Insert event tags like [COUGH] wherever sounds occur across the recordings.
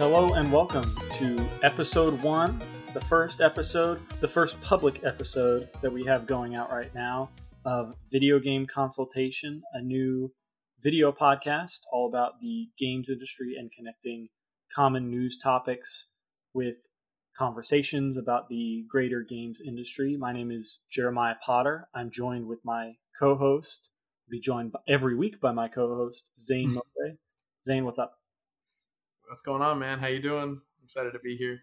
Hello and welcome to episode one, the first episode, the first public episode that we have going out right now of Video Game Consultation, a new video podcast all about the games industry and connecting common news topics with conversations about the greater games industry. My name is Jeremiah Potter. I'm joined with my co-host. I'll be joined every week by my co-host Zane [LAUGHS] Moubray. Zane, what's up? What's going on, man? How you doing? I'm excited to be here.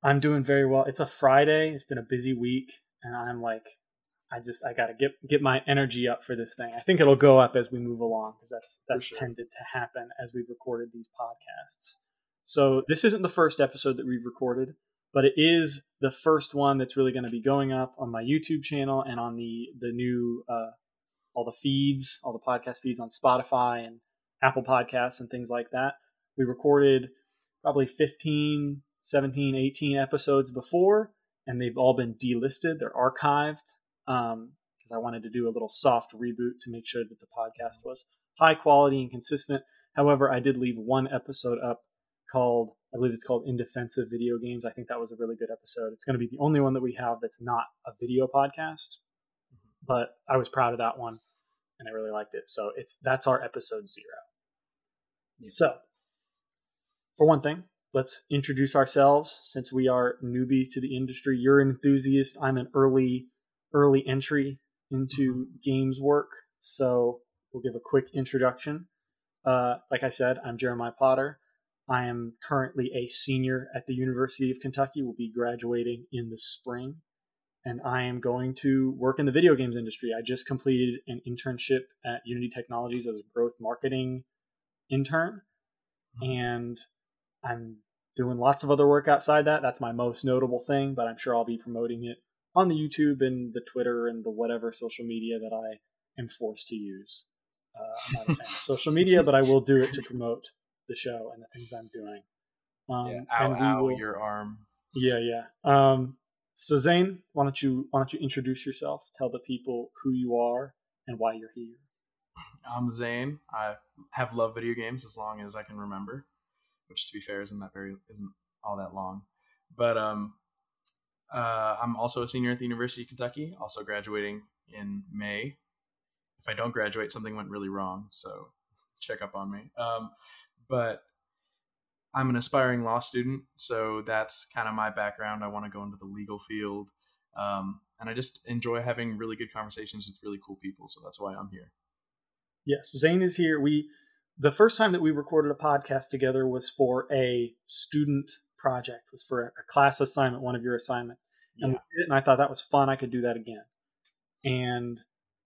I'm doing very well. It's a Friday. It's been a busy week, and I'm like, I just I gotta get get my energy up for this thing. I think it'll go up as we move along because that's that's sure. tended to happen as we've recorded these podcasts. So this isn't the first episode that we've recorded, but it is the first one that's really going to be going up on my YouTube channel and on the the new uh, all the feeds, all the podcast feeds on Spotify and Apple Podcasts and things like that. We recorded probably 15, 17, 18 episodes before, and they've all been delisted. They're archived because um, I wanted to do a little soft reboot to make sure that the podcast was high quality and consistent. However, I did leave one episode up called, I believe it's called In Defense of Video Games. I think that was a really good episode. It's going to be the only one that we have that's not a video podcast, but I was proud of that one and I really liked it. So it's that's our episode zero. Yeah. So, for one thing, let's introduce ourselves since we are newbies to the industry. You're an enthusiast. I'm an early early entry into mm-hmm. games work. So we'll give a quick introduction. Uh, like I said, I'm Jeremiah Potter. I am currently a senior at the University of Kentucky. Will be graduating in the spring, and I am going to work in the video games industry. I just completed an internship at Unity Technologies as a growth marketing intern, mm-hmm. and I'm doing lots of other work outside that. That's my most notable thing, but I'm sure I'll be promoting it on the YouTube and the Twitter and the whatever social media that I am forced to use. Uh, I'm not a fan of social media, but I will do it to promote the show and the things I'm doing. Um, yeah, ow, ow, will, your arm. Yeah, yeah. Um, so Zane, why don't you why don't you introduce yourself? Tell the people who you are and why you're here. I'm Zane. I have loved video games as long as I can remember, which to be fair isn't that very isn't all that long. But um, uh, I'm also a senior at the University of Kentucky, also graduating in May. If I don't graduate, something went really wrong, so check up on me. Um, but I'm an aspiring law student, so that's kind of my background. I want to go into the legal field, um, and I just enjoy having really good conversations with really cool people. So that's why I'm here. Yes, Zane is here. We the first time that we recorded a podcast together was for a student project was for a class assignment, one of your assignments, and, yeah. and I thought that was fun. I could do that again. And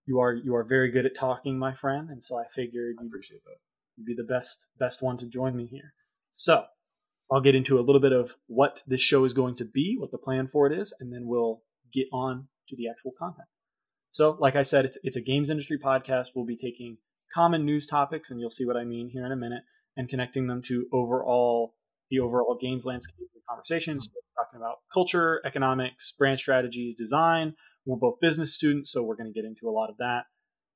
you are you are very good at talking, my friend, and so I figured I appreciate that. You'd be the best best one to join me here. So I'll get into a little bit of what this show is going to be, what the plan for it is, and then we'll get on to the actual content. So, like I said, it's it's a games industry podcast. We'll be taking common news topics, and you'll see what I mean here in a minute, and connecting them to overall the overall games landscape and conversations. we're talking about culture, economics, brand strategies, design. We're both business students, so we're going to get into a lot of that.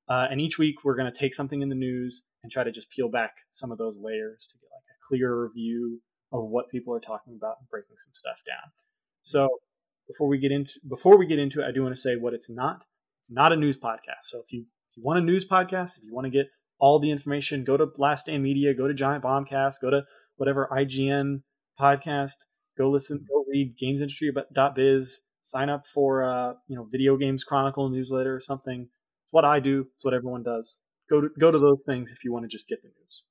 Uh, and each week, we're going to take something in the news and try to just peel back some of those layers to get like a clearer view of what people are talking about and breaking some stuff down. So before we get into before we get into it, I do want to say what it's not. It's not a news podcast. So if you you want a news podcast, if you want to get all the information, go to Last Stand Media, go to Giant Bombcast, go to whatever IGN podcast. Go listen, go read gamesindustry.biz. Sign up for uh, you know Video Games Chronicle newsletter or something. It's what I do. It's what everyone does. Go to go to those things if you want to just get the news.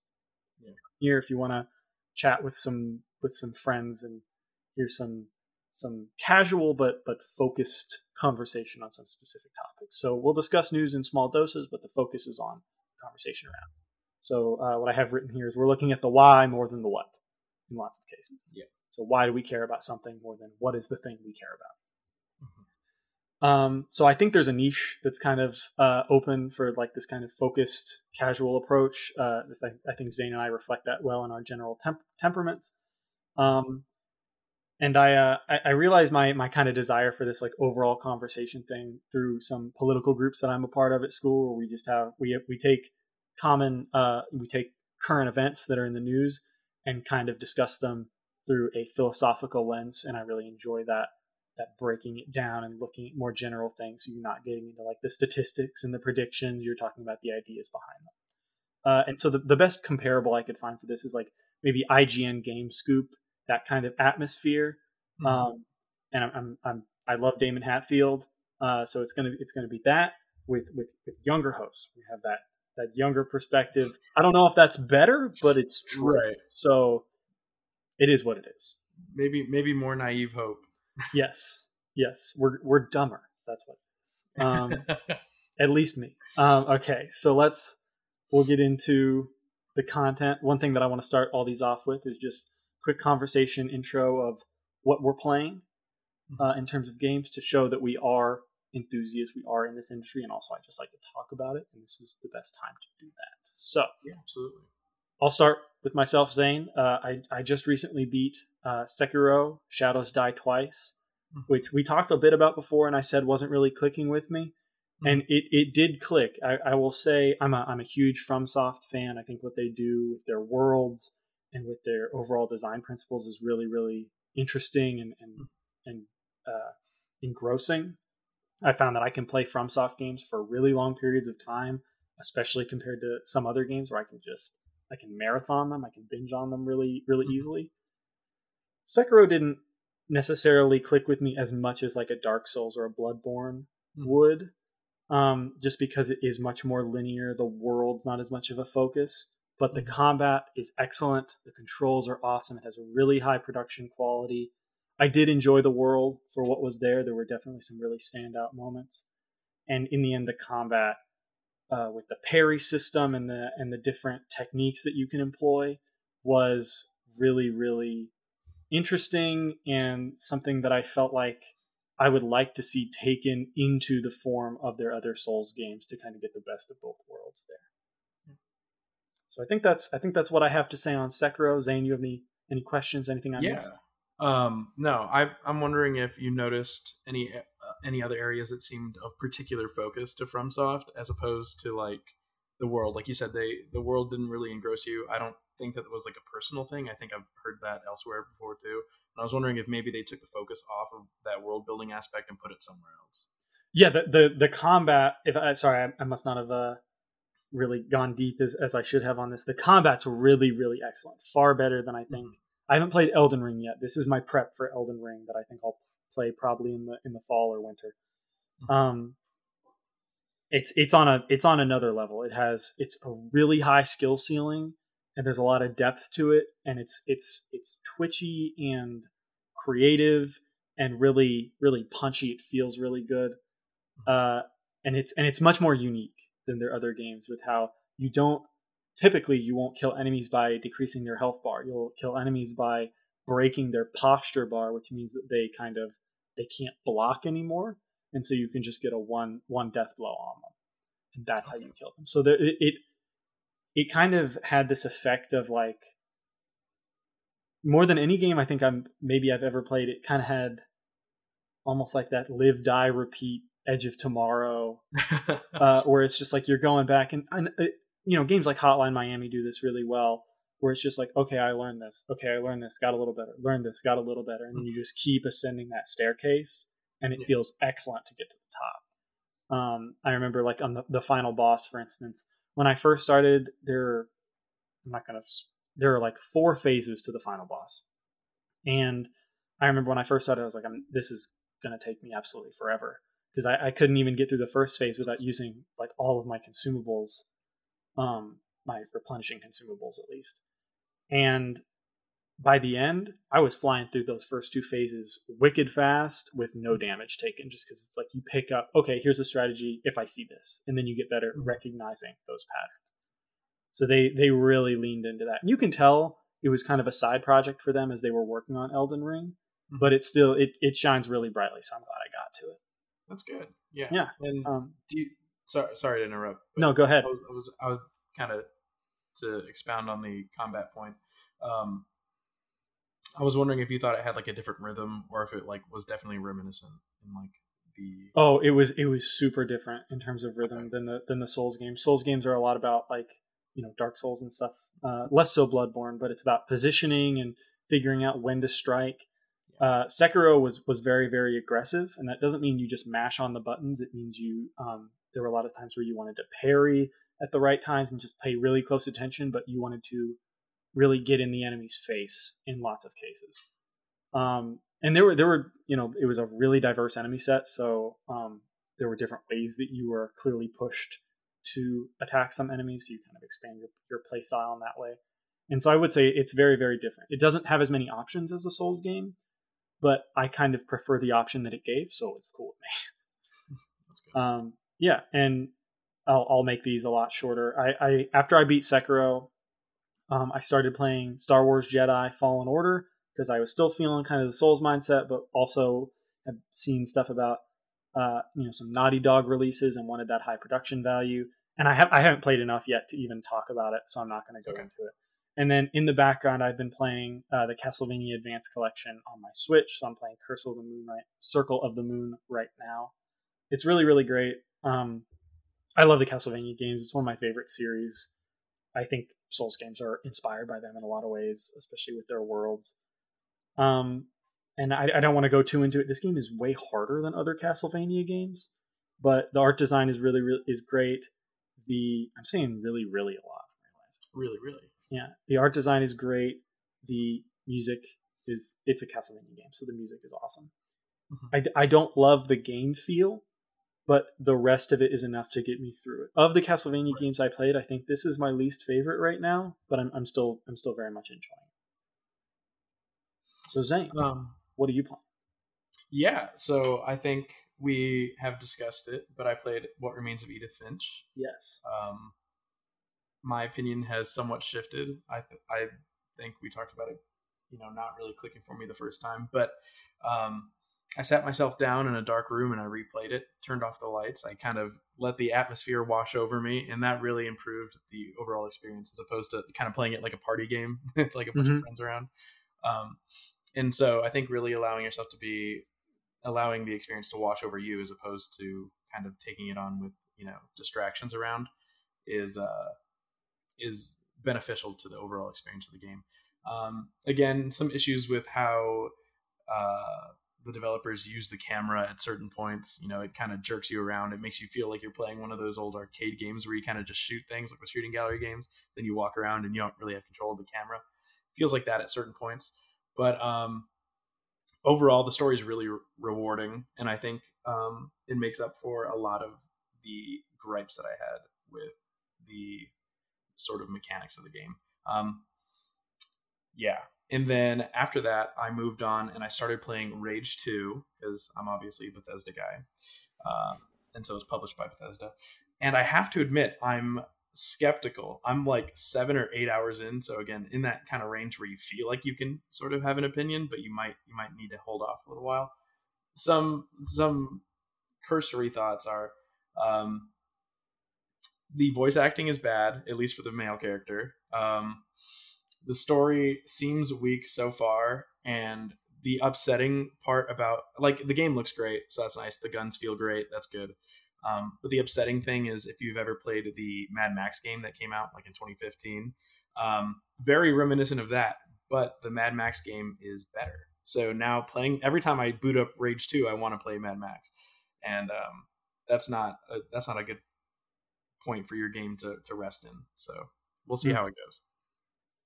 Yeah. Here, if you want to chat with some with some friends and hear some some casual but but focused conversation on some specific topics. So we'll discuss news in small doses, but the focus is on conversation around. So uh, what I have written here is we're looking at the why more than the what in lots of cases. Yeah. So why do we care about something more than what is the thing we care about? Mm-hmm. Um, so I think there's a niche that's kind of uh, open for like this kind of focused, casual approach. Uh, this, I, I, think Zane and I reflect that well in our general temp- temperaments. Um, and I, uh, I, I realize my my kind of desire for this like overall conversation thing through some political groups that I'm a part of at school, where we just have we we take common uh, we take current events that are in the news and kind of discuss them through a philosophical lens, and I really enjoy that that breaking it down and looking at more general things. So you're not getting into like the statistics and the predictions. You're talking about the ideas behind them. Uh, and so the, the best comparable I could find for this is like maybe IGN Game Scoop, that kind of atmosphere. Mm-hmm. Um, and I'm, I'm, I'm, i love Daemon Hatfield, uh, so it's gonna it's gonna be that with, with with younger hosts. We have that that younger perspective. I don't know if that's better, but it's true. Right. So it is what it is. Maybe maybe more naive hope. yes, yes, we're we're dumber. That's what it is. Um, [LAUGHS] at least me. Um, okay, so let's we'll get into the content. One thing that I want to start all these off with is just quick conversation intro of what we're playing mm-hmm. uh, in terms of games to show that we are enthusiasts, we are in this industry, and also I just like to talk about it, and this is the best time to do that. So, yeah, absolutely. I'll start with myself, Zane. Uh, I I just recently beat uh, Sekiro: Shadows Die Twice, mm-hmm. which we talked a bit about before, and I said wasn't really clicking with me, mm-hmm. and it, it did click. I, I will say I'm a I'm a huge FromSoft fan. I think what they do with their worlds and with their overall design principles is really really interesting and and, mm-hmm. and uh, engrossing. I found that I can play FromSoft games for really long periods of time, especially compared to some other games where I can just I can marathon them, I can binge on them really really mm-hmm. easily. Sekiro didn't necessarily click with me as much as like a Dark Souls or a Bloodborne mm-hmm. would, um, just because it is much more linear. The world's not as much of a focus, but the combat is excellent. The controls are awesome. It has a really high production quality. I did enjoy the world for what was there. There were definitely some really standout moments, and in the end, the combat uh, with the parry system and the and the different techniques that you can employ was really really interesting and something that I felt like I would like to see taken into the form of their other Souls games to kind of get the best of both worlds there. So I think that's I think that's what I have to say on Sekiro. Zane, you have any any questions? Anything I yeah. missed? Um, no, I, I'm wondering if you noticed any uh, any other areas that seemed of particular focus to FromSoft as opposed to like the world. Like you said, they the world didn't really engross you. I don't think that it was like a personal thing. I think I've heard that elsewhere before too. And I was wondering if maybe they took the focus off of that world building aspect and put it somewhere else. Yeah, the the, the combat. If I sorry, I, I must not have uh, really gone deep as, as I should have on this. The combat's really really excellent, far better than I think. Mm-hmm I haven't played Elden Ring yet. This is my prep for Elden Ring that I think I'll play probably in the in the fall or winter. Mm-hmm. Um, it's it's on a it's on another level. It has it's a really high skill ceiling, and there's a lot of depth to it, and it's it's it's twitchy and creative and really really punchy. It feels really good, mm-hmm. uh, and it's and it's much more unique than their other games with how you don't typically you won't kill enemies by decreasing their health bar. You'll kill enemies by breaking their posture bar, which means that they kind of they can't block anymore, and so you can just get a one one death blow on them, and that's okay. how you kill them. So there, it, it it kind of had this effect of like more than any game I think I'm maybe I've ever played. It kind of had almost like that live die repeat Edge of Tomorrow, [LAUGHS] uh, where it's just like you're going back and, and it, you know, games like Hotline Miami do this really well, where it's just like, okay, I learned this. Okay, I learned this, got a little better. Learned this, got a little better, and then you just keep ascending that staircase, and it yeah. feels excellent to get to the top. Um, I remember like on the, the final boss, for instance, when I first started, there, I'm not gonna, there are like four phases to the final boss, and I remember when I first started, I was like, I'm, this is gonna take me absolutely forever because I, I couldn't even get through the first phase without using like all of my consumables um, my replenishing consumables at least. And by the end, I was flying through those first two phases wicked fast with no damage taken, just because it's like you pick up, okay, here's a strategy if I see this, and then you get better at mm-hmm. recognizing those patterns. So they they really leaned into that. And you can tell it was kind of a side project for them as they were working on Elden Ring, mm-hmm. but it still it it shines really brightly. So I'm glad I got to it. That's good. Yeah. Yeah. And um, do you, sorry, sorry to interrupt. No, go ahead. I was, I was, I was kind of to expound on the combat point. Um, I was wondering if you thought it had like a different rhythm, or if it like was definitely reminiscent in like the. Oh, it was it was super different in terms of rhythm okay. than the than the Souls games. Souls games are a lot about like you know Dark Souls and stuff. Uh, less so Bloodborne, but it's about positioning and figuring out when to strike. Uh, Sekiro was was very very aggressive, and that doesn't mean you just mash on the buttons. It means you um, there were a lot of times where you wanted to parry at the right times and just pay really close attention, but you wanted to really get in the enemy's face in lots of cases. Um, and there were there were you know it was a really diverse enemy set, so um, there were different ways that you were clearly pushed to attack some enemies. So you kind of expand your your play style in that way. And so I would say it's very very different. It doesn't have as many options as a Souls game, but I kind of prefer the option that it gave, so it's cool with me. [LAUGHS] um, yeah, and I'll, I'll make these a lot shorter. I, I after I beat Sekiro, um, I started playing Star Wars Jedi Fallen Order because I was still feeling kind of the Souls mindset, but also have seen stuff about uh, you know some Naughty Dog releases and wanted that high production value. And I have I haven't played enough yet to even talk about it, so I'm not going to go okay. into it. And then in the background, I've been playing uh, the Castlevania Advance Collection on my Switch. So I'm playing Curse of the Moon right, Circle of the Moon right now. It's really, really great. Um, I love the Castlevania games. It's one of my favorite series. I think Souls games are inspired by them in a lot of ways, especially with their worlds. Um, and I, I don't want to go too into it. This game is way harder than other Castlevania games, but the art design is really, really is great. The I'm saying really, really a lot. Really, really. Yeah, the art design is great. The music is it's a Castlevania game, so the music is awesome. Mm-hmm. I, I don't love the game feel, but the rest of it is enough to get me through it. Of the Castlevania right. games I played, I think this is my least favorite right now, but I'm, I'm still I'm still very much enjoying it. So Zane, um, what are you playing? Yeah, so I think we have discussed it, but I played What Remains of Edith Finch. Yes. Um, my opinion has somewhat shifted. I th- I think we talked about it, you know, not really clicking for me the first time, but um, I sat myself down in a dark room and I replayed it, turned off the lights. I kind of let the atmosphere wash over me, and that really improved the overall experience as opposed to kind of playing it like a party game, [LAUGHS] with like a bunch mm-hmm. of friends around. Um, and so I think really allowing yourself to be allowing the experience to wash over you as opposed to kind of taking it on with you know distractions around is uh, is beneficial to the overall experience of the game. Um, again, some issues with how uh, the developers use the camera at certain points. You know, it kind of jerks you around. It makes you feel like you're playing one of those old arcade games where you kind of just shoot things like the shooting gallery games. Then you walk around and you don't really have control of the camera. It feels like that at certain points. But um, overall, the story is really re- rewarding. And I think um, it makes up for a lot of the gripes that I had with the sort of mechanics of the game. Um, yeah, and then after that, I moved on and I started playing Rage 2 because I'm obviously a Bethesda guy. Um, and so it's published by Bethesda. And I have to admit, I'm skeptical. I'm like seven or eight hours in. So again, in that kind of range where you feel like you can sort of have an opinion, but you might you might need to hold off a little while. Some some cursory thoughts are um, the voice acting is bad, at least for the male character. Um, the story seems weak so far and the upsetting part about like the game looks great so that's nice. The guns feel great that's good. Um, but the upsetting thing is if you've ever played the mad max game that came out like in 2015 um, very reminiscent of that but the mad max game is better. So now playing every time i boot up rage 2 i want to play mad max. And um, that's not a, that's not a good point for your game to, to rest in so we'll see mm-hmm. how it goes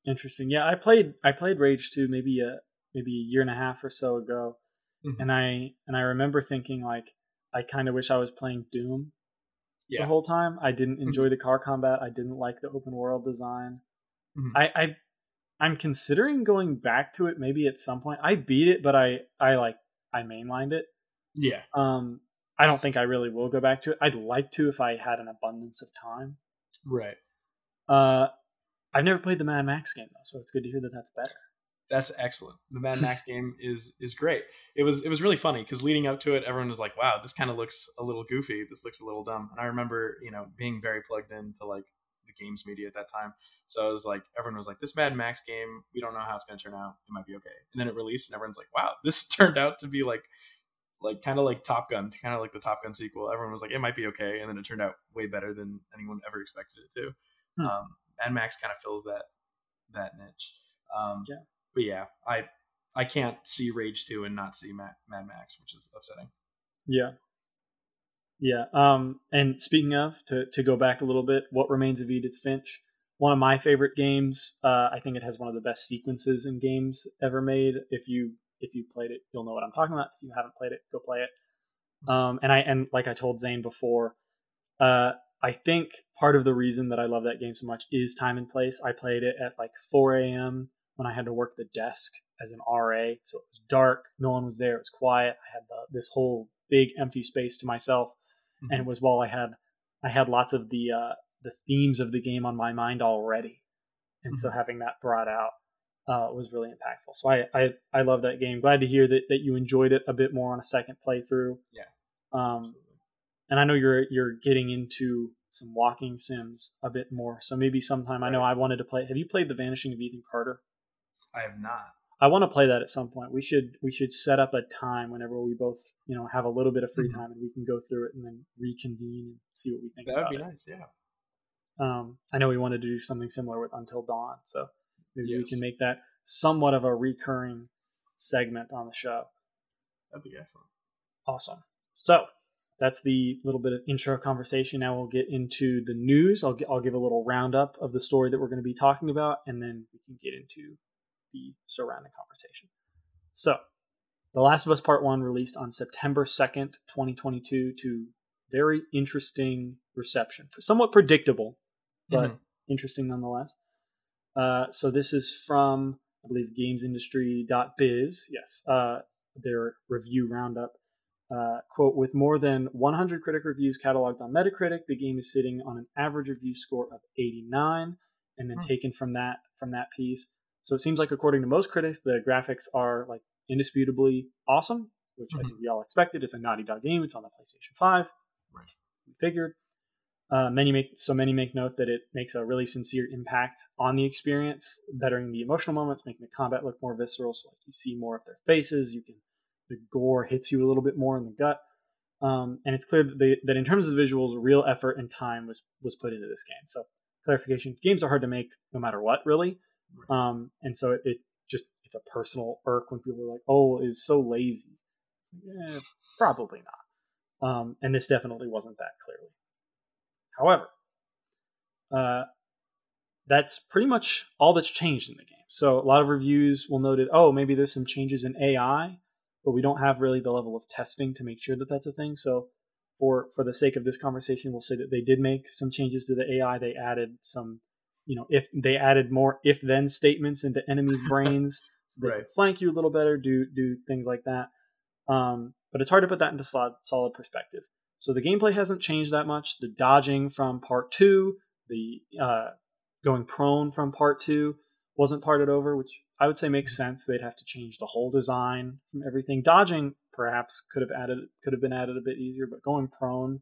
Interesting. Yeah, I played I played Rage 2 maybe a maybe a year and a half or so ago. Mm-hmm. And I and I remember thinking like I kind of wish I was playing Doom yeah. the whole time. I didn't mm-hmm. enjoy mm-hmm. the car combat. I didn't like the open world design. Mm-hmm. I, I I'm considering going back to it maybe at some point. I beat it, but I I like I mainlined it. Yeah. Um I don't think I really will go back to it. I'd like to if I had an abundance of time. Right. Uh I've never played the Mad Max game though, so it's good to hear that that's better. That's excellent. The Mad [LAUGHS] Max game is is great. It was it was really funny because leading up to it, everyone was like, "Wow, this kind of looks a little goofy. This looks a little dumb." And I remember, you know, being very plugged into like the games media at that time. So I was like, everyone was like, "This Mad Max game, we don't know how it's going to turn out. It might be okay." And then it released, and everyone's like, "Wow, this [LAUGHS] turned out to be like." Like kind of like Top Gun, kind of like the Top Gun sequel. Everyone was like, it might be okay, and then it turned out way better than anyone ever expected it to. Hmm. Um, Mad Max kind of fills that that niche. Um, yeah. but yeah, I I can't see Rage Two and not see Mad, Mad Max, which is upsetting. Yeah. Yeah. Um, and speaking of, to, to go back a little bit, What Remains of Edith Finch, one of my favorite games. Uh, I think it has one of the best sequences in games ever made. If you if you played it, you'll know what I'm talking about. If you haven't played it, go play it. Um, and I and like I told Zane before, uh, I think part of the reason that I love that game so much is time and place. I played it at like 4 a.m. when I had to work the desk as an RA, so it was dark, no one was there, it was quiet. I had the, this whole big empty space to myself, mm-hmm. and it was while I had I had lots of the uh, the themes of the game on my mind already, and mm-hmm. so having that brought out uh, was really impactful. So I, I I love that game. Glad to hear that that you enjoyed it a bit more on a second playthrough. Yeah. Um, and I know you're you're getting into some walking sims a bit more. So maybe sometime. Right. I know I wanted to play. Have you played The Vanishing of Ethan Carter? I have not. I want to play that at some point. We should we should set up a time whenever we both you know have a little bit of free mm-hmm. time and we can go through it and then reconvene and see what we think. That would be it. nice. Yeah. Um, I know we wanted to do something similar with Until Dawn, so maybe yes. we can make that somewhat of a recurring segment on the show. That'd be excellent. Awesome. So that's the little bit of intro conversation. Now we'll get into the news. I'll, I'll give a little roundup of the story that we're going to be talking about, and then we can get into the surrounding conversation. So, The Last of Us Part 1 released on September 2nd, 2022, to very interesting reception. Somewhat predictable, but mm-hmm. interesting nonetheless. Uh, so this is from, I believe, GamesIndustry.biz. Yes, uh, their review roundup. Uh, quote, with more than 100 critic reviews cataloged on Metacritic, the game is sitting on an average review score of 89, and then hmm. taken from that from that piece. So it seems like, according to most critics, the graphics are like indisputably awesome, which mm-hmm. I think we all expected. It's a Naughty Dog game. It's on the PlayStation 5. Right. We figured. Uh, many make so many make note that it makes a really sincere impact on the experience, bettering the emotional moments, making the combat look more visceral. So like you see more of their faces, you can the gore hits you a little bit more in the gut, um, and it's clear that, they, that in terms of visuals, real effort and time was was put into this game. So clarification: games are hard to make no matter what, really, um, and so it, it, just it's a personal irk when people are like, "Oh, it's so lazy." It's like, eh, probably not. Um, and this definitely wasn't that clearly. However, uh, that's pretty much all that's changed in the game. So a lot of reviews will note it, oh, maybe there's some changes in AI, but we don't have really the level of testing to make sure that that's a thing. So for for the sake of this conversation, we'll say that they did make some changes to the AI. They added some, you know, if they added more if then statements into enemies' [LAUGHS] brains, so they right. can flank you a little better, do do things like that. Um, but it's hard to put that into solid, solid perspective. So the gameplay hasn't changed that much. The dodging from part two, the uh, going prone from part two wasn't parted over, which I would say makes sense. They'd have to change the whole design from everything. Dodging perhaps could have added could have been added a bit easier, but going prone,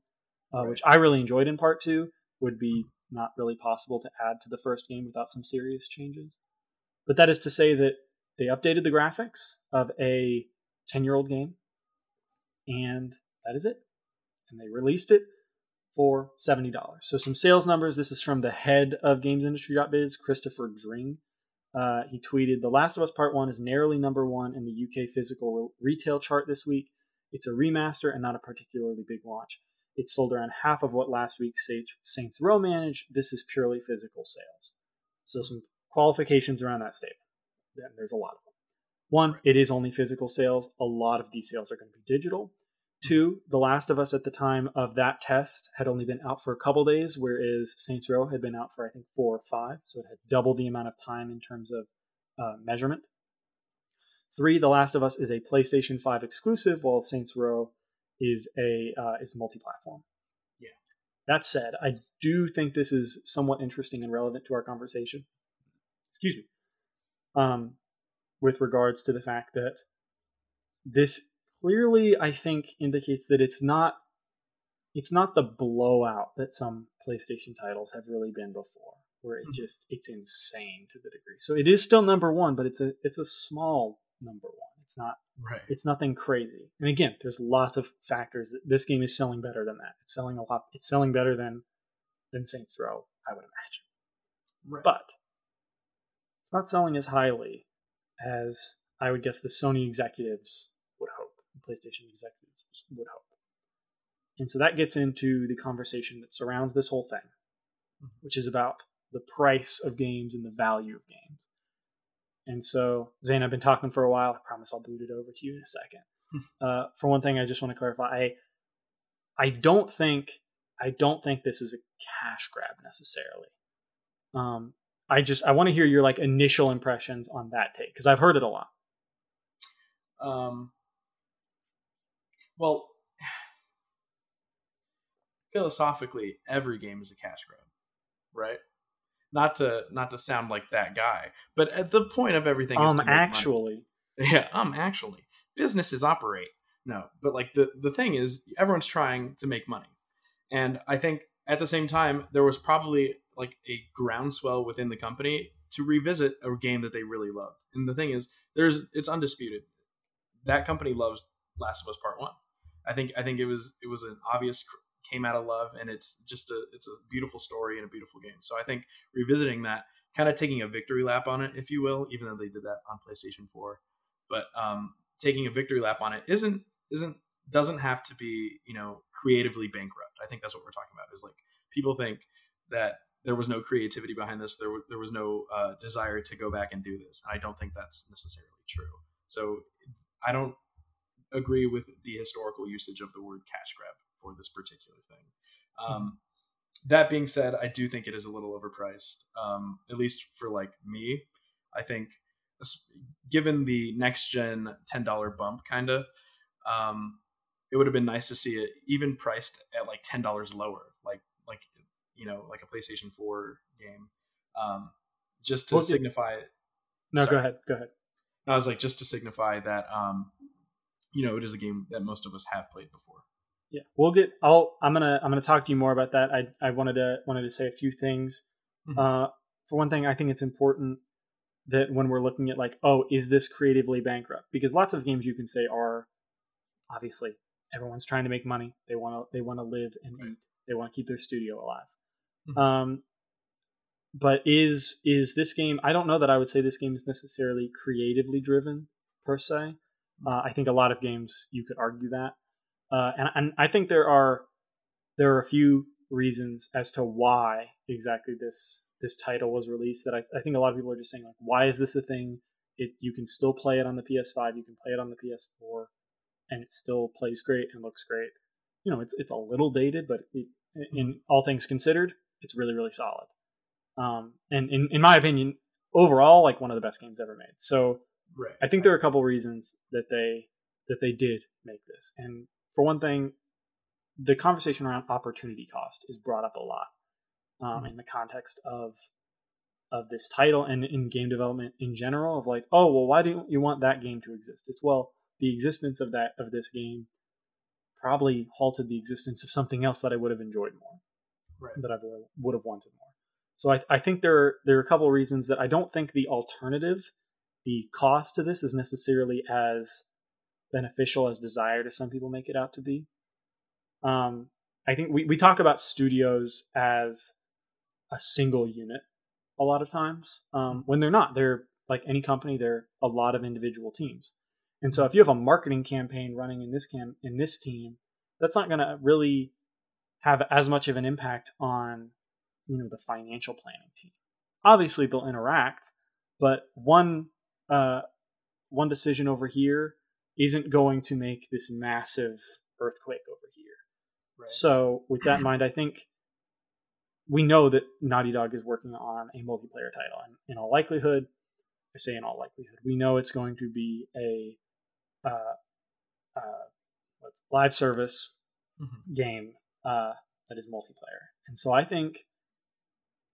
uh, right. which I really enjoyed in part two, would be not really possible to add to the first game without some serious changes. But that is to say that they updated the graphics of a 10 year old game, and that is it and they released it for $70. So some sales numbers. This is from the head of GamesIndustry.biz, Christopher Dring. Uh, he tweeted, The Last of Us Part 1 is narrowly number one in the UK physical re- retail chart this week. It's a remaster and not a particularly big launch. It sold around half of what last week's Saints Row managed. This is purely physical sales. So some qualifications around that statement. There's a lot of them. One, it is only physical sales. A lot of these sales are going to be digital. Two, The Last of Us at the time of that test had only been out for a couple days, whereas Saints Row had been out for I think four or five, so it had double the amount of time in terms of uh, measurement. Three, The Last of Us is a PlayStation 5 exclusive, while Saints Row is a uh, is multi-platform. Yeah. That said, I do think this is somewhat interesting and relevant to our conversation. Excuse me. Um, with regards to the fact that this clearly I think indicates that it's not it's not the blowout that some PlayStation titles have really been before, where it mm-hmm. just it's insane to the degree. So it is still number one, but it's a it's a small number one. It's not right. It's nothing crazy. And again, there's lots of factors. This game is selling better than that. It's selling a lot. It's selling better than than Saints Row, I would imagine. Right. But it's not selling as highly as I would guess the Sony executives PlayStation executives would hope. And so that gets into the conversation that surrounds this whole thing, mm-hmm. which is about the price of games and the value of games. And so, Zane, I've been talking for a while. I promise I'll boot it over to you in a second. [LAUGHS] uh, for one thing, I just want to clarify: I, I don't think, I don't think this is a cash grab necessarily. Um, I just I want to hear your like initial impressions on that take because I've heard it a lot. Um. Well, [SIGHS] philosophically, every game is a cash grab, right? Not to not to sound like that guy, but at the point of everything um actually, money. [LAUGHS] yeah, um actually, businesses operate. No, but like the the thing is, everyone's trying to make money, and I think at the same time there was probably like a groundswell within the company to revisit a game that they really loved. And the thing is, there's it's undisputed that company loves Last of Us Part One. I think I think it was it was an obvious came out of love, and it's just a it's a beautiful story and a beautiful game. So I think revisiting that, kind of taking a victory lap on it, if you will, even though they did that on PlayStation Four, but um, taking a victory lap on it isn't isn't doesn't have to be you know creatively bankrupt. I think that's what we're talking about. Is like people think that there was no creativity behind this. There, there was no uh, desire to go back and do this. And I don't think that's necessarily true. So I don't agree with the historical usage of the word cash grab for this particular thing. Um, that being said, I do think it is a little overpriced, um, at least for like me. I think, given the next gen ten dollar bump, kind of, um, it would have been nice to see it even priced at like ten dollars lower, like like you know like a PlayStation Four game, um, just to well, signify. No, sorry. go ahead. Go ahead. I was like just to signify that um, you know it is a game that most of us have played before. Yeah, we'll get. I'll. I'm gonna. I'm gonna talk to you more about that. I. I wanted to wanted to say a few things. Mm-hmm. Uh, for one thing, I think it's important that when we're looking at like, oh, is this creatively bankrupt? Because lots of games you can say are obviously everyone's trying to make money. They want to. They want to live and right. eat. They want to keep their studio alive. Mm-hmm. Um, but is is this game? I don't know that I would say this game is necessarily creatively driven per se. Uh, I think a lot of games you could argue that, uh, and and I think there are there are a few reasons as to why exactly this this title was released. That I, I think a lot of people are just saying like, why is this a thing? It you can still play it on the PS5, you can play it on the PS4, and it still plays great and looks great. You know, it's it's a little dated, but it, in all things considered, it's really really solid. Um, and in in my opinion, overall, like one of the best games ever made. So right. I think there are a couple reasons that they that they did make this. And for one thing, the conversation around opportunity cost is brought up a lot um, mm-hmm. in the context of of this title and in game development in general. Of like, oh well, why do you want that game to exist? It's well, the existence of that of this game probably halted the existence of something else that I would have enjoyed more, right. that I would have wanted more. So I, I think there are, there are a couple of reasons that I don't think the alternative, the cost to this, is necessarily as beneficial as desired as some people make it out to be. Um, I think we, we talk about studios as a single unit a lot of times um, when they're not. They're like any company, they're a lot of individual teams. And so if you have a marketing campaign running in this cam in this team, that's not going to really have as much of an impact on you know the financial planning team. Obviously they'll interact, but one uh, one decision over here isn't going to make this massive earthquake over here. Right. So with that in mind, I think we know that Naughty Dog is working on a multiplayer title, and in all likelihood, I say in all likelihood, we know it's going to be a uh, uh, live service mm-hmm. game uh, that is multiplayer. And so I think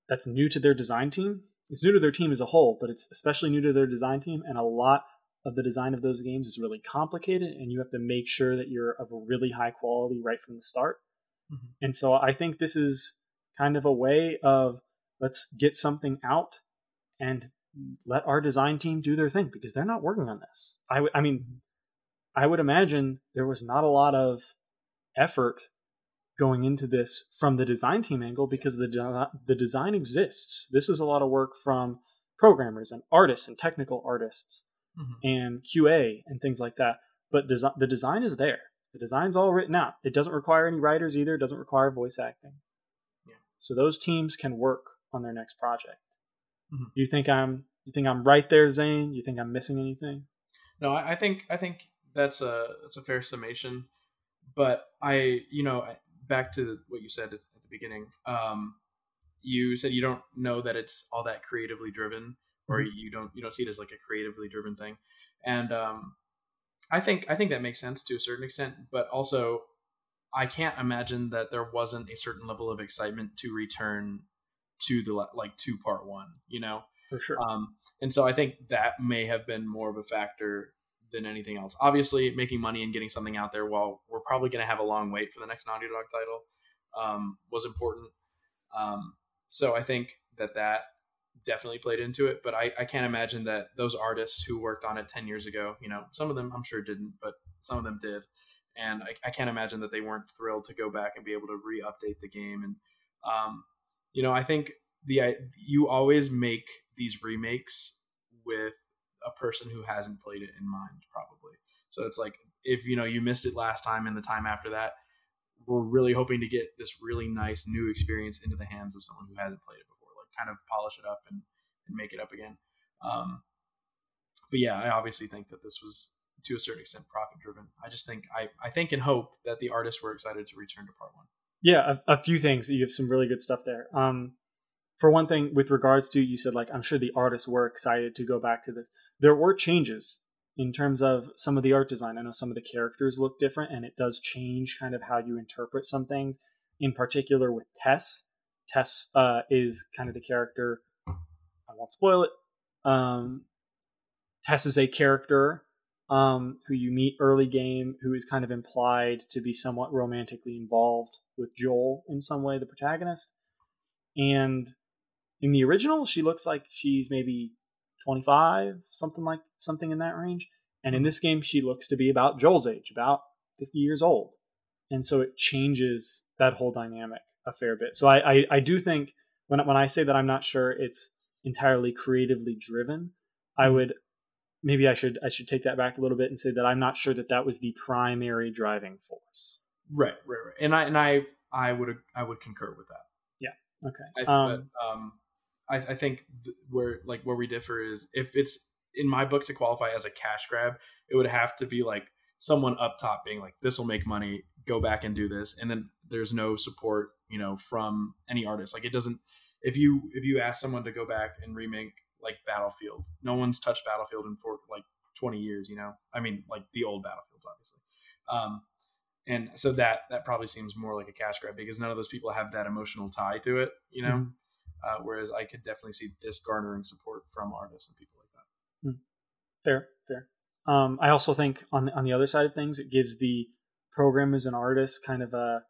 that's new to their design team. It's new to their team as a whole, but it's especially new to their design team. And a lot of the design of those games is really complicated, and you have to make sure that you're of a really high quality right from the start. Mm-hmm. And so I think this is kind of a way of let's get something out and let our design team do their thing because they're not working on this. I, w- I mean. I would imagine there was not a lot of effort going into this from the design team angle because the de- the design exists. This is a lot of work from programmers and artists and technical artists mm-hmm. and QA and things like that. But desi- the design is there. The design's all written out. It doesn't require any writers either. It doesn't require voice acting. Yeah. So those teams can work on their next project. Mm-hmm. You think I'm you think I'm right there, Zane? You think I'm missing anything? No, I think I think that's a that's a fair summation. But I, you know, back to what you said at the beginning. Um, you said you don't know that it's all that creatively driven, or mm-hmm. you don't you don't see it as like a creatively driven thing. And um, I think I think that makes sense to a certain extent, but also I can't imagine that there wasn't a certain level of excitement to return to the like to part one, you know, for sure. Um, and so I think that may have been more of a factor than anything else. Obviously, making money and getting something out there while we're probably going to have a long wait for the next Naughty Dog title um, was important. Um, so I think that that definitely played into it. But I, I can't imagine that those artists who worked on it 10 years ago, you know, some of them I'm sure didn't, but some of them did. And I, I can't imagine that they weren't thrilled to go back and be able to re update the game. And, um, you know, I think the you always make these remakes with a person who hasn't played it in mind, probably. So it's like if you know you missed it last time and the time after that, we're really hoping to get this really nice new experience into the hands of someone who hasn't played it before, like kind of polish it up and, and make it up again. Um, but yeah, I obviously think that this was to a certain extent profit driven. I just think I, I think and hope that the artists were excited to return to part one. Yeah, a, a few things. You have some really good stuff there. Um, for one thing, with regards to you said like I'm sure the artists were excited to go back to this. There were changes in terms of some of the art design. I know some of the characters look different, and it does change kind of how you interpret some things. In particular, with Tess, Tess uh, is kind of the character. I won't spoil it. Um, Tess is a character um, who you meet early game, who is kind of implied to be somewhat romantically involved with Joel in some way, the protagonist. And in the original, she looks like she's maybe 25, something like something in that range. And in this game, she looks to be about Joel's age, about 50 years old. And so it changes that whole dynamic a fair bit. So I, I, I do think when when I say that I'm not sure it's entirely creatively driven, I mm-hmm. would maybe I should I should take that back a little bit and say that I'm not sure that that was the primary driving force. Right, right, right. And I and I I would I would concur with that. Yeah. Okay. I, um, but, um, I, I think th- where like where we differ is if it's in my book to qualify as a cash grab, it would have to be like someone up top being like, "This will make money. Go back and do this," and then there's no support you know from any artist. Like it doesn't if you if you ask someone to go back and remake like battlefield no one's touched battlefield in for like 20 years you know? I mean like the old battlefields obviously. Um and so that that probably seems more like a cash grab because none of those people have that emotional tie to it you know? Mm-hmm. Uh, whereas i could definitely see this garnering support from artists and people like that mm. fair fair um, i also think on the, on the other side of things it gives the programmers and artists kind of a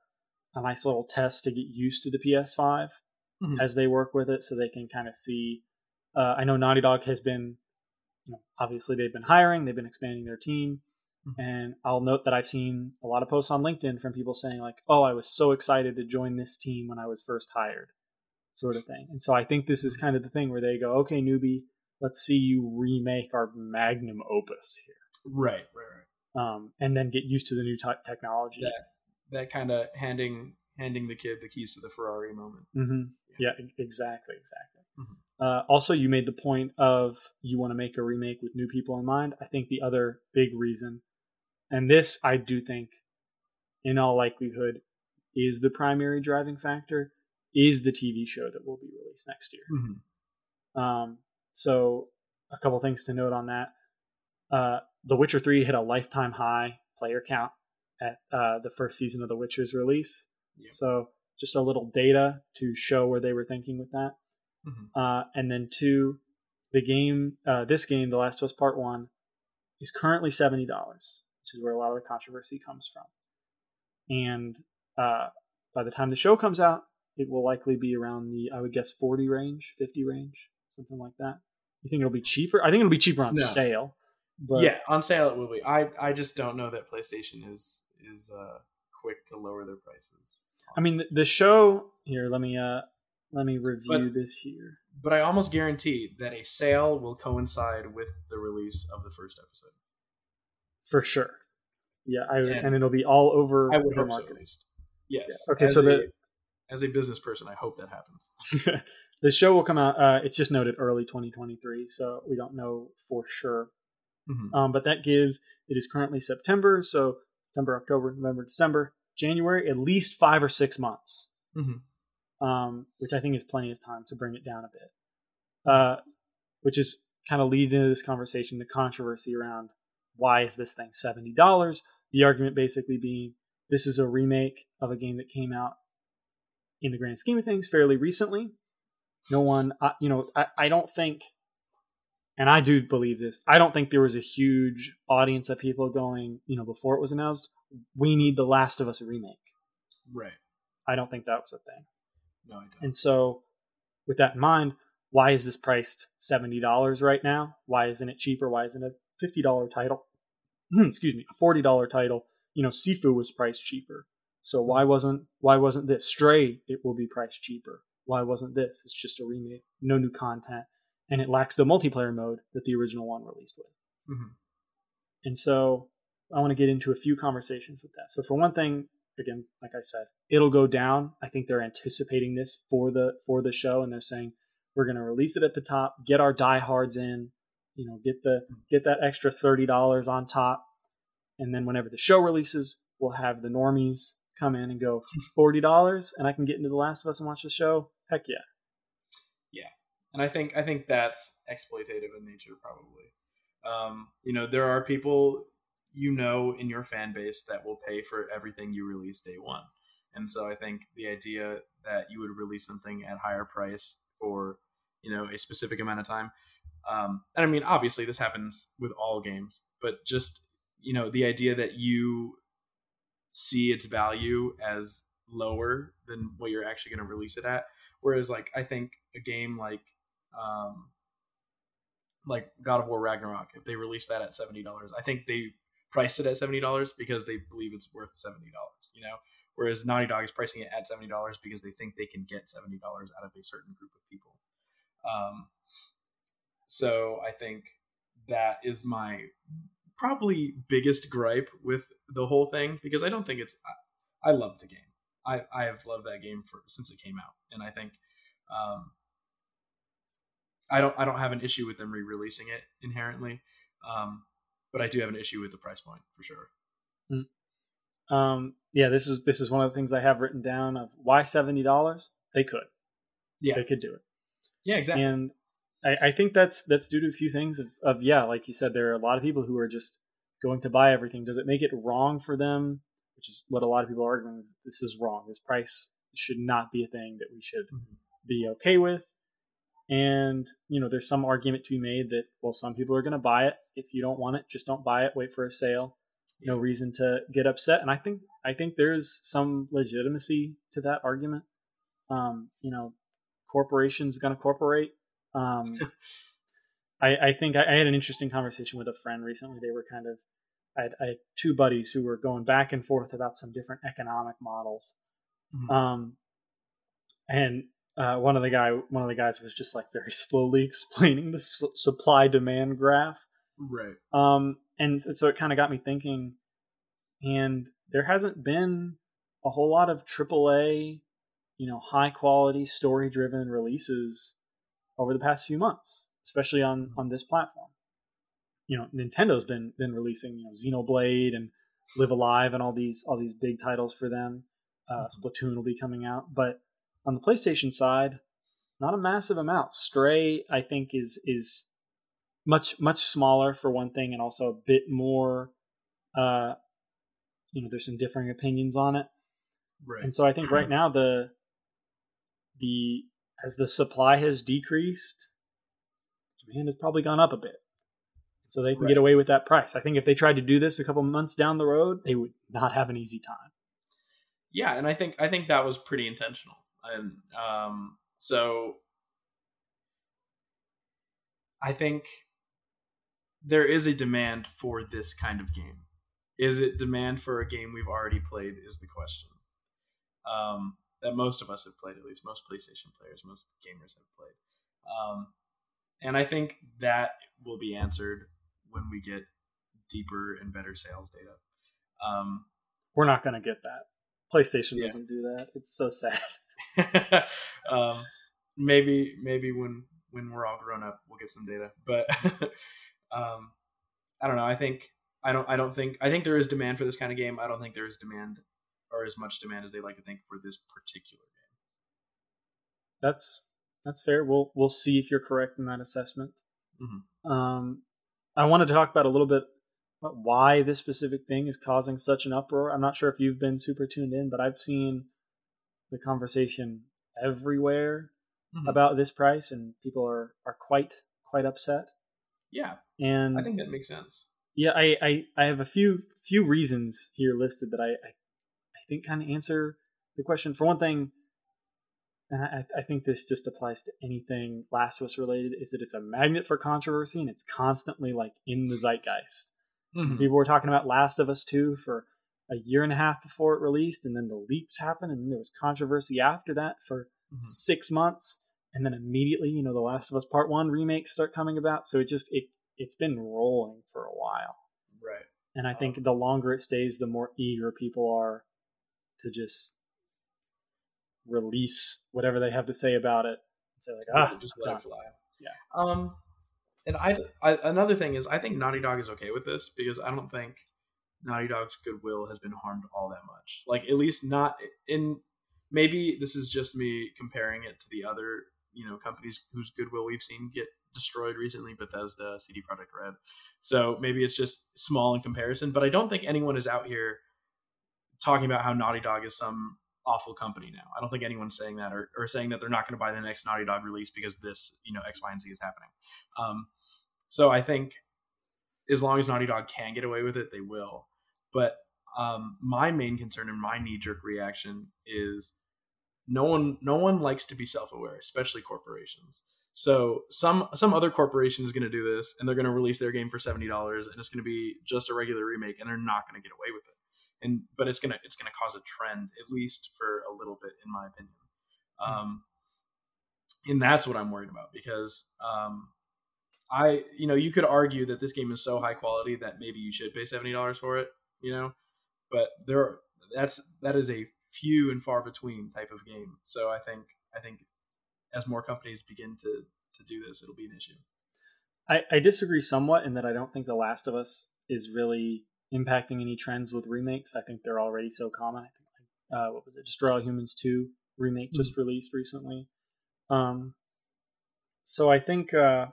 a nice little test to get used to the PS5 mm-hmm. as they work with it, so they can kind of see. Uh, I know Naughty Dog has been, you know, obviously they've been hiring, they've been expanding their team, mm-hmm. and I'll note that I've seen a lot of posts on LinkedIn from people saying like, "Oh, I was so excited to join this team when I was first hired," sort of thing. And so I think this is kind of the thing where they go, "Okay, newbie, let's see you remake our magnum opus here." Right, right, right. Um, and then get used to the new t- technology. That that kind of handing handing the kid the keys to the Ferrari moment. Mm-hmm. Yeah. yeah. exactly, exactly. Mm-hmm. Uh, also, you made the point of you want to make a remake with new people in mind. I think the other big reason, and this I do think, in all likelihood, is the primary driving factor, is the TV show that will be released next year. Mm-hmm. Um, so, a couple things to note on that. Uh, the Witcher 3 hit a lifetime high player count at uh, the first season of The Witcher's release. Yep. So just a little data to show where they were thinking with that. Mm-hmm. Uh, and then two, the game, uh, this game, The Last of Us Part One, is currently seventy dollars, which is where a lot of the controversy comes from. And uh, by the time the show comes out, it will likely be around the, I would guess, forty range, fifty range, something like that. You think it'll be cheaper? I think it'll be cheaper on no. sale. But yeah, on sale it will be. I I just don't know that PlayStation is is uh, quick to lower their prices. I mean, the show here. Let me uh, let me review but, this here. But I almost guarantee that a sale will coincide with the release of the first episode. For sure. Yeah, I, and, and it'll be all over I would the market. So. Yes. Yeah. Okay, as so a, the as a business person, I hope that happens. [LAUGHS] the show will come out. Uh, it's just noted early 2023, so we don't know for sure. Mm-hmm. Um, but that gives it is currently September, so September, October, November, December, January, at least five or six months, mm-hmm. um, which I think is plenty of time to bring it down a bit. Uh, which is kind of leads into this conversation, the controversy around why is this thing seventy dollars? The argument basically being this is a remake of a game that came out in the grand scheme of things fairly recently. No one, uh, you know, I, I don't think and I do believe this. I don't think there was a huge audience of people going, you know, before it was announced, we need the Last of Us remake. Right. I don't think that was a thing. No, I don't. And so, with that in mind, why is this priced seventy dollars right now? Why isn't it cheaper? Why isn't it a fifty dollar title? [CLEARS THROAT] Excuse me, a forty dollar title. You know, Sifu was priced cheaper. So why wasn't why wasn't this Stray? It will be priced cheaper. Why wasn't this? It's just a remake, no new content and it lacks the multiplayer mode that the original one released with. Mm-hmm. And so I want to get into a few conversations with that. So for one thing, again, like I said, it'll go down. I think they're anticipating this for the for the show, and they're saying we're going to release it at the top, get our diehards in, you know, get the get that extra thirty dollars on top, and then whenever the show releases, we'll have the normies come in and go forty dollars, and I can get into The Last of Us and watch the show. Heck yeah! Yeah. And I think I think that's exploitative in nature, probably. Um, you know, there are people you know in your fan base that will pay for everything you release day one, and so I think the idea that you would release something at higher price for you know a specific amount of time, um, and I mean obviously this happens with all games, but just you know the idea that you see its value as lower than what you're actually going to release it at. Whereas, like, I think a game like um, like God of War Ragnarok, if they release that at seventy dollars, I think they priced it at seventy dollars because they believe it's worth seventy dollars. You know, whereas Naughty Dog is pricing it at seventy dollars because they think they can get seventy dollars out of a certain group of people. Um, so I think that is my probably biggest gripe with the whole thing because I don't think it's. I, I love the game. I I have loved that game for since it came out, and I think um, I don't I don't have an issue with them re-releasing it inherently, um, but I do have an issue with the price point for sure. Mm. Um, yeah, this is this is one of the things I have written down of why seventy dollars. They could, yeah, they could do it. Yeah, exactly. And I, I think that's that's due to a few things of, of yeah, like you said, there are a lot of people who are just going to buy everything. Does it make it wrong for them? Which is what a lot of people are arguing. This is wrong. This price should not be a thing that we should mm-hmm. be okay with. And, you know, there's some argument to be made that, well, some people are going to buy it. If you don't want it, just don't buy it. Wait for a sale. Yeah. No reason to get upset. And I think, I think there's some legitimacy to that argument. Um, you know, corporations going to corporate. Um, [LAUGHS] I, I think I, I, had an interesting conversation with a friend recently. They were kind of, I had, I had two buddies who were going back and forth about some different economic models. Mm-hmm. Um, and uh, one of the guy one of the guys was just like very [LAUGHS] slowly explaining the su- supply demand graph right um and so it kind of got me thinking and there hasn't been a whole lot of aaa you know high quality story driven releases over the past few months especially on on this platform you know nintendo's been been releasing you know xenoblade and Live A Live and all these all these big titles for them uh, mm-hmm. splatoon will be coming out but on the PlayStation side, not a massive amount. Stray, I think, is is much much smaller for one thing, and also a bit more. Uh, you know, there's some differing opinions on it, right? And so I think right [CLEARS THROAT] now the the as the supply has decreased, demand has probably gone up a bit. So they can right. get away with that price. I think if they tried to do this a couple months down the road, they would not have an easy time. Yeah, and I think I think that was pretty intentional and um, so I think there is a demand for this kind of game. Is it demand for a game we've already played? Is the question. Um, that most of us have played, at least most PlayStation players, most gamers have played. Um, and I think that will be answered when we get deeper and better sales data. Um, We're not going to get that. PlayStation yeah. doesn't do that. It's so sad. [LAUGHS] [LAUGHS] um, maybe maybe when when we're all grown up, we'll get some data. But [LAUGHS] um, I don't know. I think I don't I don't think I think there is demand for this kind of game. I don't think there is demand or as much demand as they like to think for this particular game. That's that's fair. We'll we'll see if you're correct in that assessment. Mm-hmm. Um, I want to talk about a little bit about why this specific thing is causing such an uproar. I'm not sure if you've been super tuned in, but I've seen the conversation everywhere mm-hmm. about this price, and people are are quite quite upset. Yeah, and I think that makes sense. Yeah, I I, I have a few few reasons here listed that I I, I think kind of answer the question. For one thing, and I, I think this just applies to anything Last of Us related, is that it's a magnet for controversy and it's constantly like in the zeitgeist. Mm-hmm. People were talking about Last of Us 2 for a year and a half before it released, and then the leaks happened, and then there was controversy after that for mm-hmm. six months and then immediately, you know, the Last of Us Part One remakes start coming about. So it just it it's been rolling for a while, right? And I um, think the longer it stays, the more eager people are to just release whatever they have to say about it. And say like, ah, just let it fly. Yeah. Um, and I, I another thing is I think Naughty Dog is okay with this because I don't think Naughty Dog's goodwill has been harmed all that much. Like at least not in maybe this is just me comparing it to the other you know companies whose goodwill we've seen get destroyed recently bethesda cd projekt red so maybe it's just small in comparison but i don't think anyone is out here talking about how naughty dog is some awful company now. I don't think anyone's saying that or, or saying that they're not going to buy the next naughty dog release because this you know x y and z is happening. Um, so i think as long as naughty dog can get away with it they will. But um, my main concern and my knee-jerk reaction is no one no one likes to be self-aware especially corporations. So some some other corporation is going to do this and they're going to release their game for $70 and it's going to be just a regular remake and they're not going to get away with it and but it's going to it's to cause a trend at least for a little bit in my opinion hmm. um and that's what i'm worried about because um i you know you could argue that this game is so high quality that maybe you should pay $70 for it you know but there are, that's that is a few and far between type of game. So I think I think as more companies begin to to do this, it'll be an issue. I, I disagree somewhat in that I don't think The Last of Us is really impacting any trends with remakes. I think they're already so common. I think like, uh, what was it? Destroy All Humans two remake mm-hmm. just released recently. Um, so I think uh,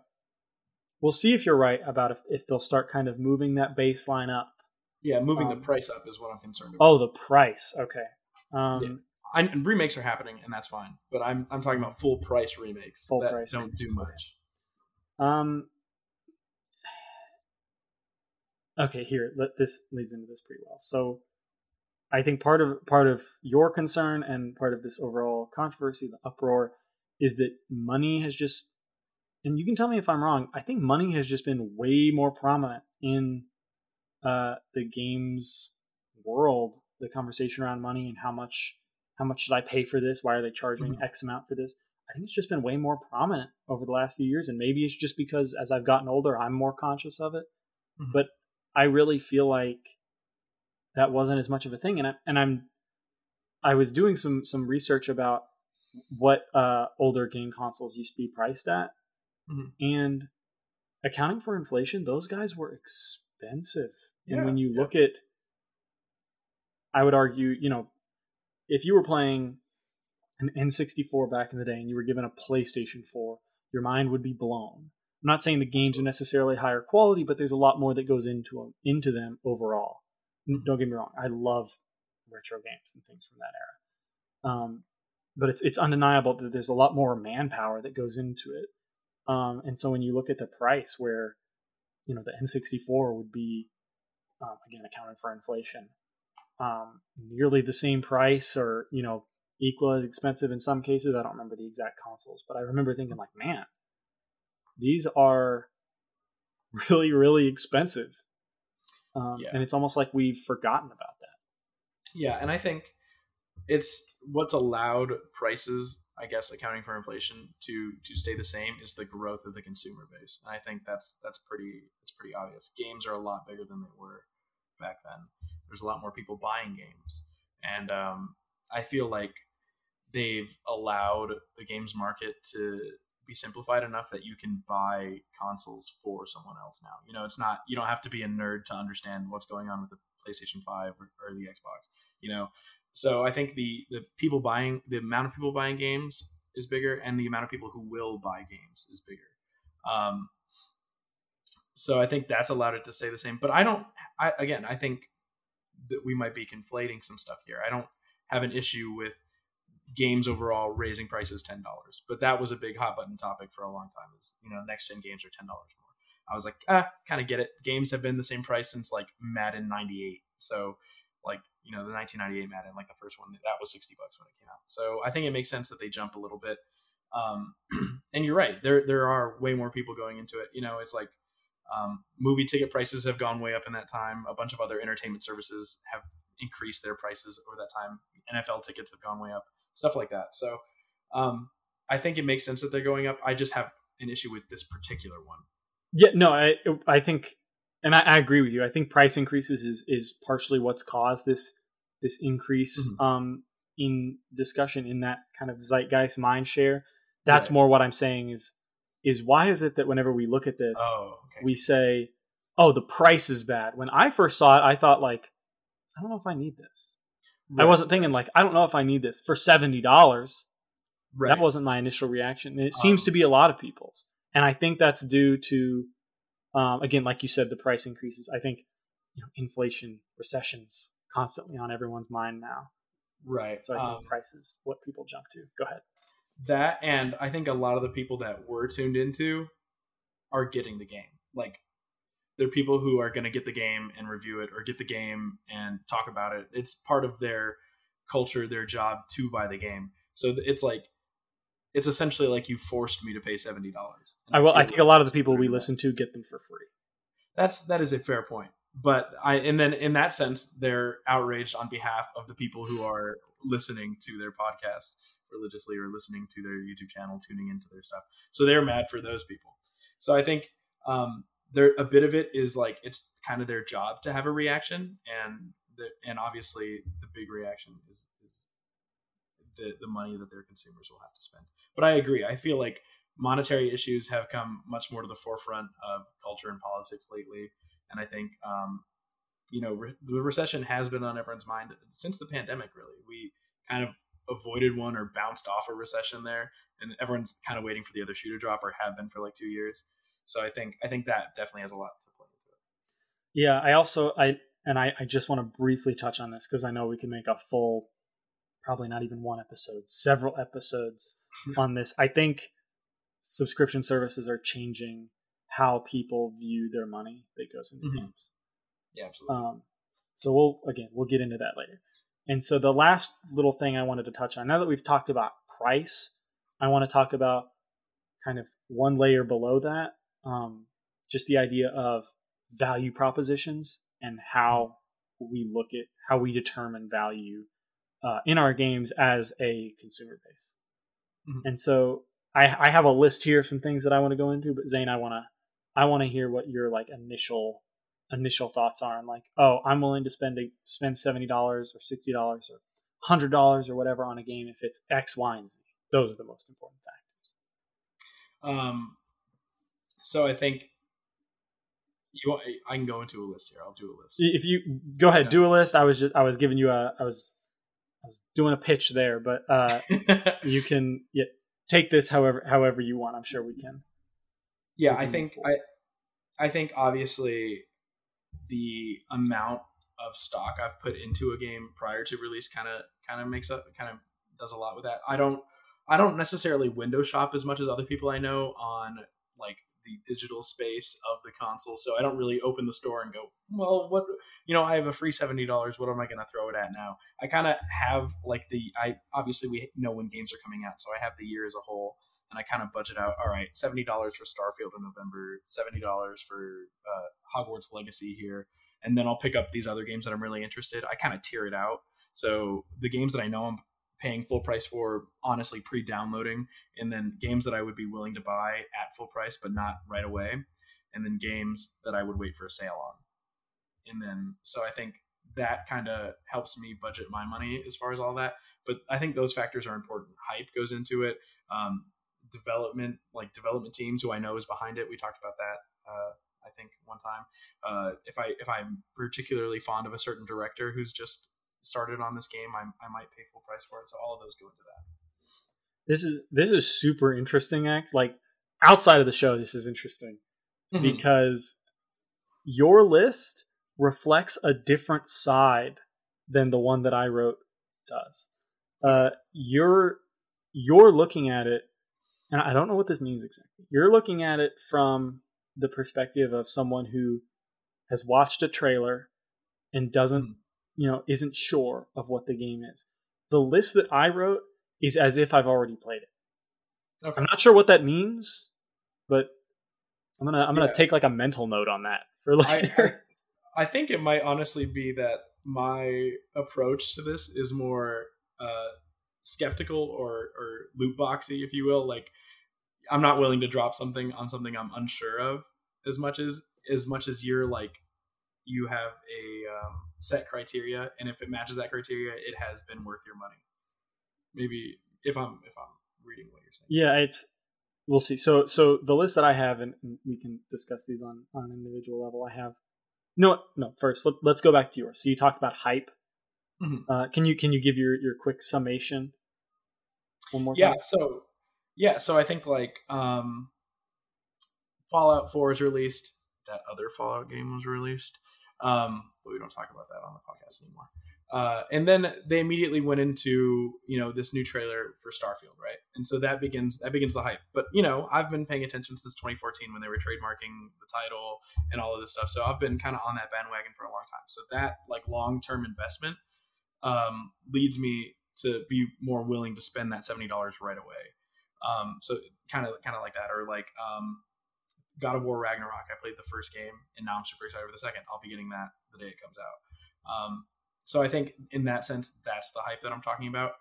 we'll see if you're right about if, if they'll start kind of moving that baseline up. Yeah, moving um, the price up is what I'm concerned about. Oh, the price. Okay. Um, yeah. I, and remakes are happening, and that's fine. But I'm I'm talking about full price remakes full that price don't remakes. do much. Um. Okay, here. Let this leads into this pretty well. So, I think part of part of your concern and part of this overall controversy, the uproar, is that money has just, and you can tell me if I'm wrong. I think money has just been way more prominent in uh, the games world the conversation around money and how much how much should I pay for this? Why are they charging mm-hmm. X amount for this? I think it's just been way more prominent over the last few years, and maybe it's just because as I've gotten older, I'm more conscious of it. Mm-hmm. But I really feel like that wasn't as much of a thing, and I, and I'm I was doing some some research about what uh, older game consoles used to be priced at, mm-hmm. and accounting for inflation, those guys were expensive. Yeah, and when you yeah. look at I would argue, you know, if you were playing an N64 back in the day and you were given a PlayStation 4, your mind would be blown. I'm not saying the games are necessarily higher quality, but there's a lot more that goes into them, into them overall. Mm-hmm. Don't get me wrong, I love retro games and things from that era. Um, but it's it's undeniable that there's a lot more manpower that goes into it. Um, and so when you look at the price, where you know the N64 would be um, again accounting for inflation, um, nearly the same price or you know equal as expensive in some cases. I don't remember the exact consoles, but I remember thinking like, man, these are really really expensive, um, yeah. and it's almost like we've forgotten about that. Yeah, and I think it's what's allowed prices, I guess, accounting for inflation to to stay the same is the growth of the consumer base. And I think that's that's pretty it's pretty obvious. Games are a lot bigger than they were back then. There's a lot more people buying games, and um, I feel like they've allowed the games market to be simplified enough that you can buy consoles for someone else now. You know, it's not you don't have to be a nerd to understand what's going on with the PlayStation 5 or, or the Xbox. You know, so I think the the people buying the amount of people buying games is bigger, and the amount of people who will buy games is bigger. Um, so I think that's allowed it to stay the same. But I don't. I again, I think that we might be conflating some stuff here. I don't have an issue with games overall raising prices ten dollars, but that was a big hot button topic for a long time. Is you know next gen games are ten dollars more. I was like, ah, kind of get it. Games have been the same price since like Madden '98, so like you know the 1998 Madden, like the first one, that was 60 bucks when it came out. So I think it makes sense that they jump a little bit. Um, [CLEARS THROAT] and you're right, there there are way more people going into it. You know, it's like um, movie ticket prices have gone way up in that time. A bunch of other entertainment services have increased their prices over that time. NFL tickets have gone way up, stuff like that. So um, I think it makes sense that they're going up. I just have an issue with this particular one. Yeah, no, I I think and I, I, agree with you. I think price increases is is partially what's caused this this increase mm-hmm. um, in discussion in that kind of zeitgeist mind share. That's more what I'm saying is is why is it that whenever we look at this, oh, okay. we say, "Oh, the price is bad." When I first saw it, I thought like, I don't know if I need this. Right. I wasn't thinking like, I don't know if I need this for seventy dollars. Right. That wasn't my initial reaction. And it um, seems to be a lot of people's, and I think that's due to um, again, like you said, the price increases. I think you know, inflation, recessions, constantly on everyone's mind now. Right. So I think um, prices, what people jump to. Go ahead. That and I think a lot of the people that were tuned into are getting the game. Like they're people who are going to get the game and review it, or get the game and talk about it. It's part of their culture, their job to buy the game. So it's like it's essentially like you forced me to pay seventy dollars. I will. I think a lot of the people we listen to get them for free. That's that is a fair point, but I and then in that sense they're outraged on behalf of the people who are listening to their podcast religiously or listening to their YouTube channel, tuning into their stuff. So they're mad for those people. So I think um, there a bit of it is like it's kind of their job to have a reaction, and the, and obviously the big reaction is is the, the money that their consumers will have to spend. But I agree. I feel like monetary issues have come much more to the forefront of culture and politics lately. And I think, um, you know, re- the recession has been on everyone's mind since the pandemic, really. We kind of avoided one or bounced off a recession there. And everyone's kind of waiting for the other shoe to drop or have been for like two years. So I think, I think that definitely has a lot to play into it. Yeah. I also, I, and I, I just want to briefly touch on this because I know we can make a full probably not even one episode, several episodes [LAUGHS] on this. I think subscription services are changing how people view their money that goes into mm-hmm. games. Yeah, absolutely. Um, so we'll again we'll get into that later. And so the last little thing I wanted to touch on, now that we've talked about price, I want to talk about kind of one layer below that, um, just the idea of value propositions and how we look at how we determine value uh, in our games as a consumer base. Mm-hmm. And so I, I have a list here of some things that I want to go into, but Zane, I want to I want to hear what your like initial initial thoughts are and like, oh, I'm willing to spend a, spend seventy dollars or sixty dollars or hundred dollars or whatever on a game if it's X, Y, and Z. Those are the most important factors. Um, so I think you I can go into a list here. I'll do a list. If you go ahead, yeah. do a list. I was just I was giving you a I was I was doing a pitch there, but uh, [LAUGHS] you can yeah, take this however however you want. I'm sure we can. Yeah, I think I I think obviously the amount of stock I've put into a game prior to release kind of kind of makes up kind of does a lot with that. I don't I don't necessarily window shop as much as other people I know on like the digital space of the console. So I don't really open the store and go, well, what, you know, I have a free $70. What am I going to throw it at now? I kind of have like the, I obviously we know when games are coming out. So I have the year as a whole and I kind of budget out, all right, $70 for Starfield in November, $70 for uh, Hogwarts Legacy here. And then I'll pick up these other games that I'm really interested. I kind of tier it out. So the games that I know I'm paying full price for, honestly pre-downloading, and then games that I would be willing to buy at full price but not right away, and then games that I would wait for a sale on. And then so I think that kind of helps me budget my money as far as all that. But I think those factors are important. Hype goes into it. Um, development, like development teams, who I know is behind it. We talked about that. Uh, I think one time. Uh, if I if I'm particularly fond of a certain director who's just started on this game, I, I might pay full price for it. So all of those go into that. This is this is super interesting. Act like outside of the show, this is interesting mm-hmm. because your list reflects a different side than the one that I wrote does. Uh, you're you're looking at it, and I don't know what this means exactly. You're looking at it from the perspective of someone who has watched a trailer and doesn't, mm. You know, isn't sure of what the game is. The list that I wrote is as if I've already played it. Okay. I'm not sure what that means, but I'm gonna I'm gonna yeah. take like a mental note on that for [LAUGHS] later. I, I, think it might honestly be that my approach to this is more uh, skeptical or or loot boxy, if you will. Like I'm not willing to drop something on something I'm unsure of as much as as much as you're like you have a set criteria, and if it matches that criteria, it has been worth your money. Maybe if I'm if I'm reading what you're saying. Yeah, it's we'll see. So so the list that I have, and we can discuss these on on an individual level. I have no no. First, let, us go back to yours. So you talked about hype. Mm-hmm. Uh, can you can you give your your quick summation? One more. Yeah. Time? So yeah. So I think like um, Fallout Four is released. That other Fallout game was released. Um, but we don't talk about that on the podcast anymore. Uh, and then they immediately went into you know this new trailer for Starfield, right? And so that begins that begins the hype. But you know, I've been paying attention since 2014 when they were trademarking the title and all of this stuff. So I've been kind of on that bandwagon for a long time. So that like long term investment um, leads me to be more willing to spend that seventy dollars right away. Um, so kind of kind of like that, or like um, God of War Ragnarok. I played the first game, and now I'm super excited for the second. I'll be getting that the day it comes out. Um, so I think in that sense, that's the hype that I'm talking about.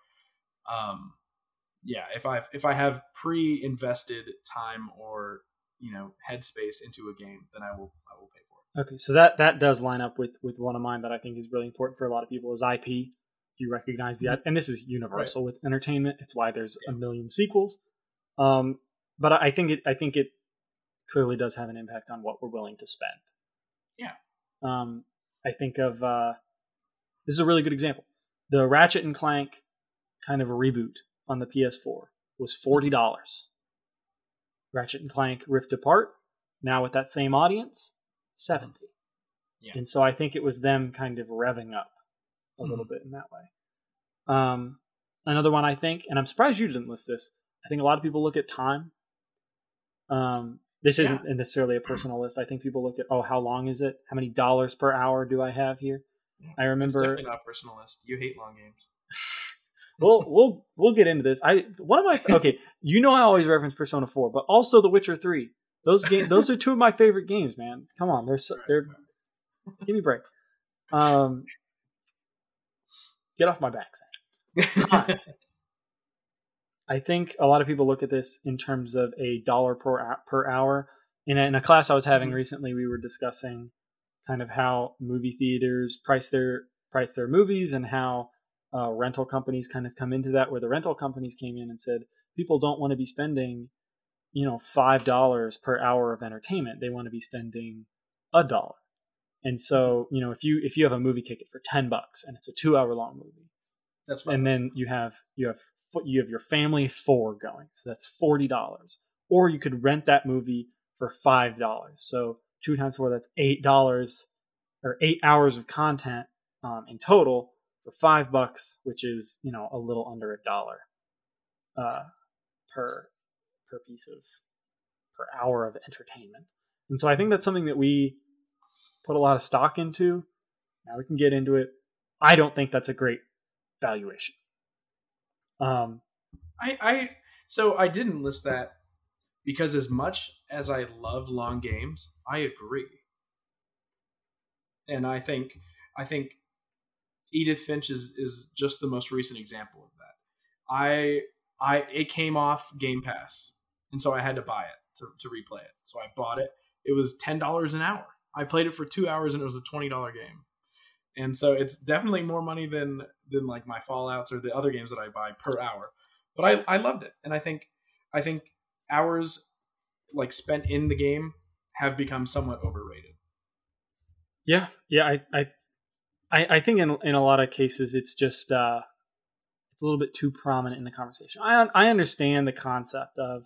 Um, yeah, if I if I have pre-invested time or you know headspace into a game, then I will I will pay for it. Okay, so that that does line up with with one of mine that I think is really important for a lot of people is IP. If you recognize the mm-hmm. and this is universal right. with entertainment, it's why there's yeah. a million sequels. Um, but I think it I think it clearly does have an impact on what we're willing to spend. Yeah. Um, I think of uh, this is a really good example. The Ratchet and Clank kind of a reboot on the PS4 was forty dollars. Ratchet and Clank Rift Apart, now with that same audience, seventy. Yeah. And so I think it was them kind of revving up a mm-hmm. little bit in that way. Um, another one I think, and I'm surprised you didn't list this. I think a lot of people look at time. Um, this isn't necessarily a personal list. I think people look at, oh, how long is it? How many dollars per hour do I have here? I remember. It's definitely not personalist. You hate long games. [LAUGHS] [LAUGHS] we'll we'll we'll get into this. I one of my [LAUGHS] okay. You know I always reference Persona Four, but also The Witcher Three. Those games. Those are two of my favorite games, man. Come on, they're so, they're. Give me a break. Um, get off my back, Sam. I think a lot of people look at this in terms of a dollar per per hour. In a, in a class I was having mm-hmm. recently, we were discussing kind of how movie theaters price their price their movies and how uh, rental companies kind of come into that where the rental companies came in and said people don't want to be spending you know five dollars per hour of entertainment they want to be spending a dollar and so you know if you if you have a movie ticket for 10 bucks and it's a two hour long movie that's fine. and then you have you have you have your family four going so that's $40 or you could rent that movie for $5 so two times four, that's eight dollars or eight hours of content um, in total for five bucks, which is you know a little under a dollar uh, per per piece of per hour of entertainment. And so I think that's something that we put a lot of stock into. Now we can get into it. I don't think that's a great valuation. Um, I, I so I didn't list that because as much as I love long games, I agree. And I think I think Edith Finch is is just the most recent example of that. I I it came off Game Pass, and so I had to buy it to, to replay it. So I bought it. It was ten dollars an hour. I played it for two hours, and it was a twenty dollar game. And so it's definitely more money than than like my Fallout's or the other games that I buy per hour. But I I loved it, and I think I think hours like spent in the game have become somewhat overrated. Yeah, yeah, I, I, I, think in in a lot of cases it's just uh, it's a little bit too prominent in the conversation. I I understand the concept of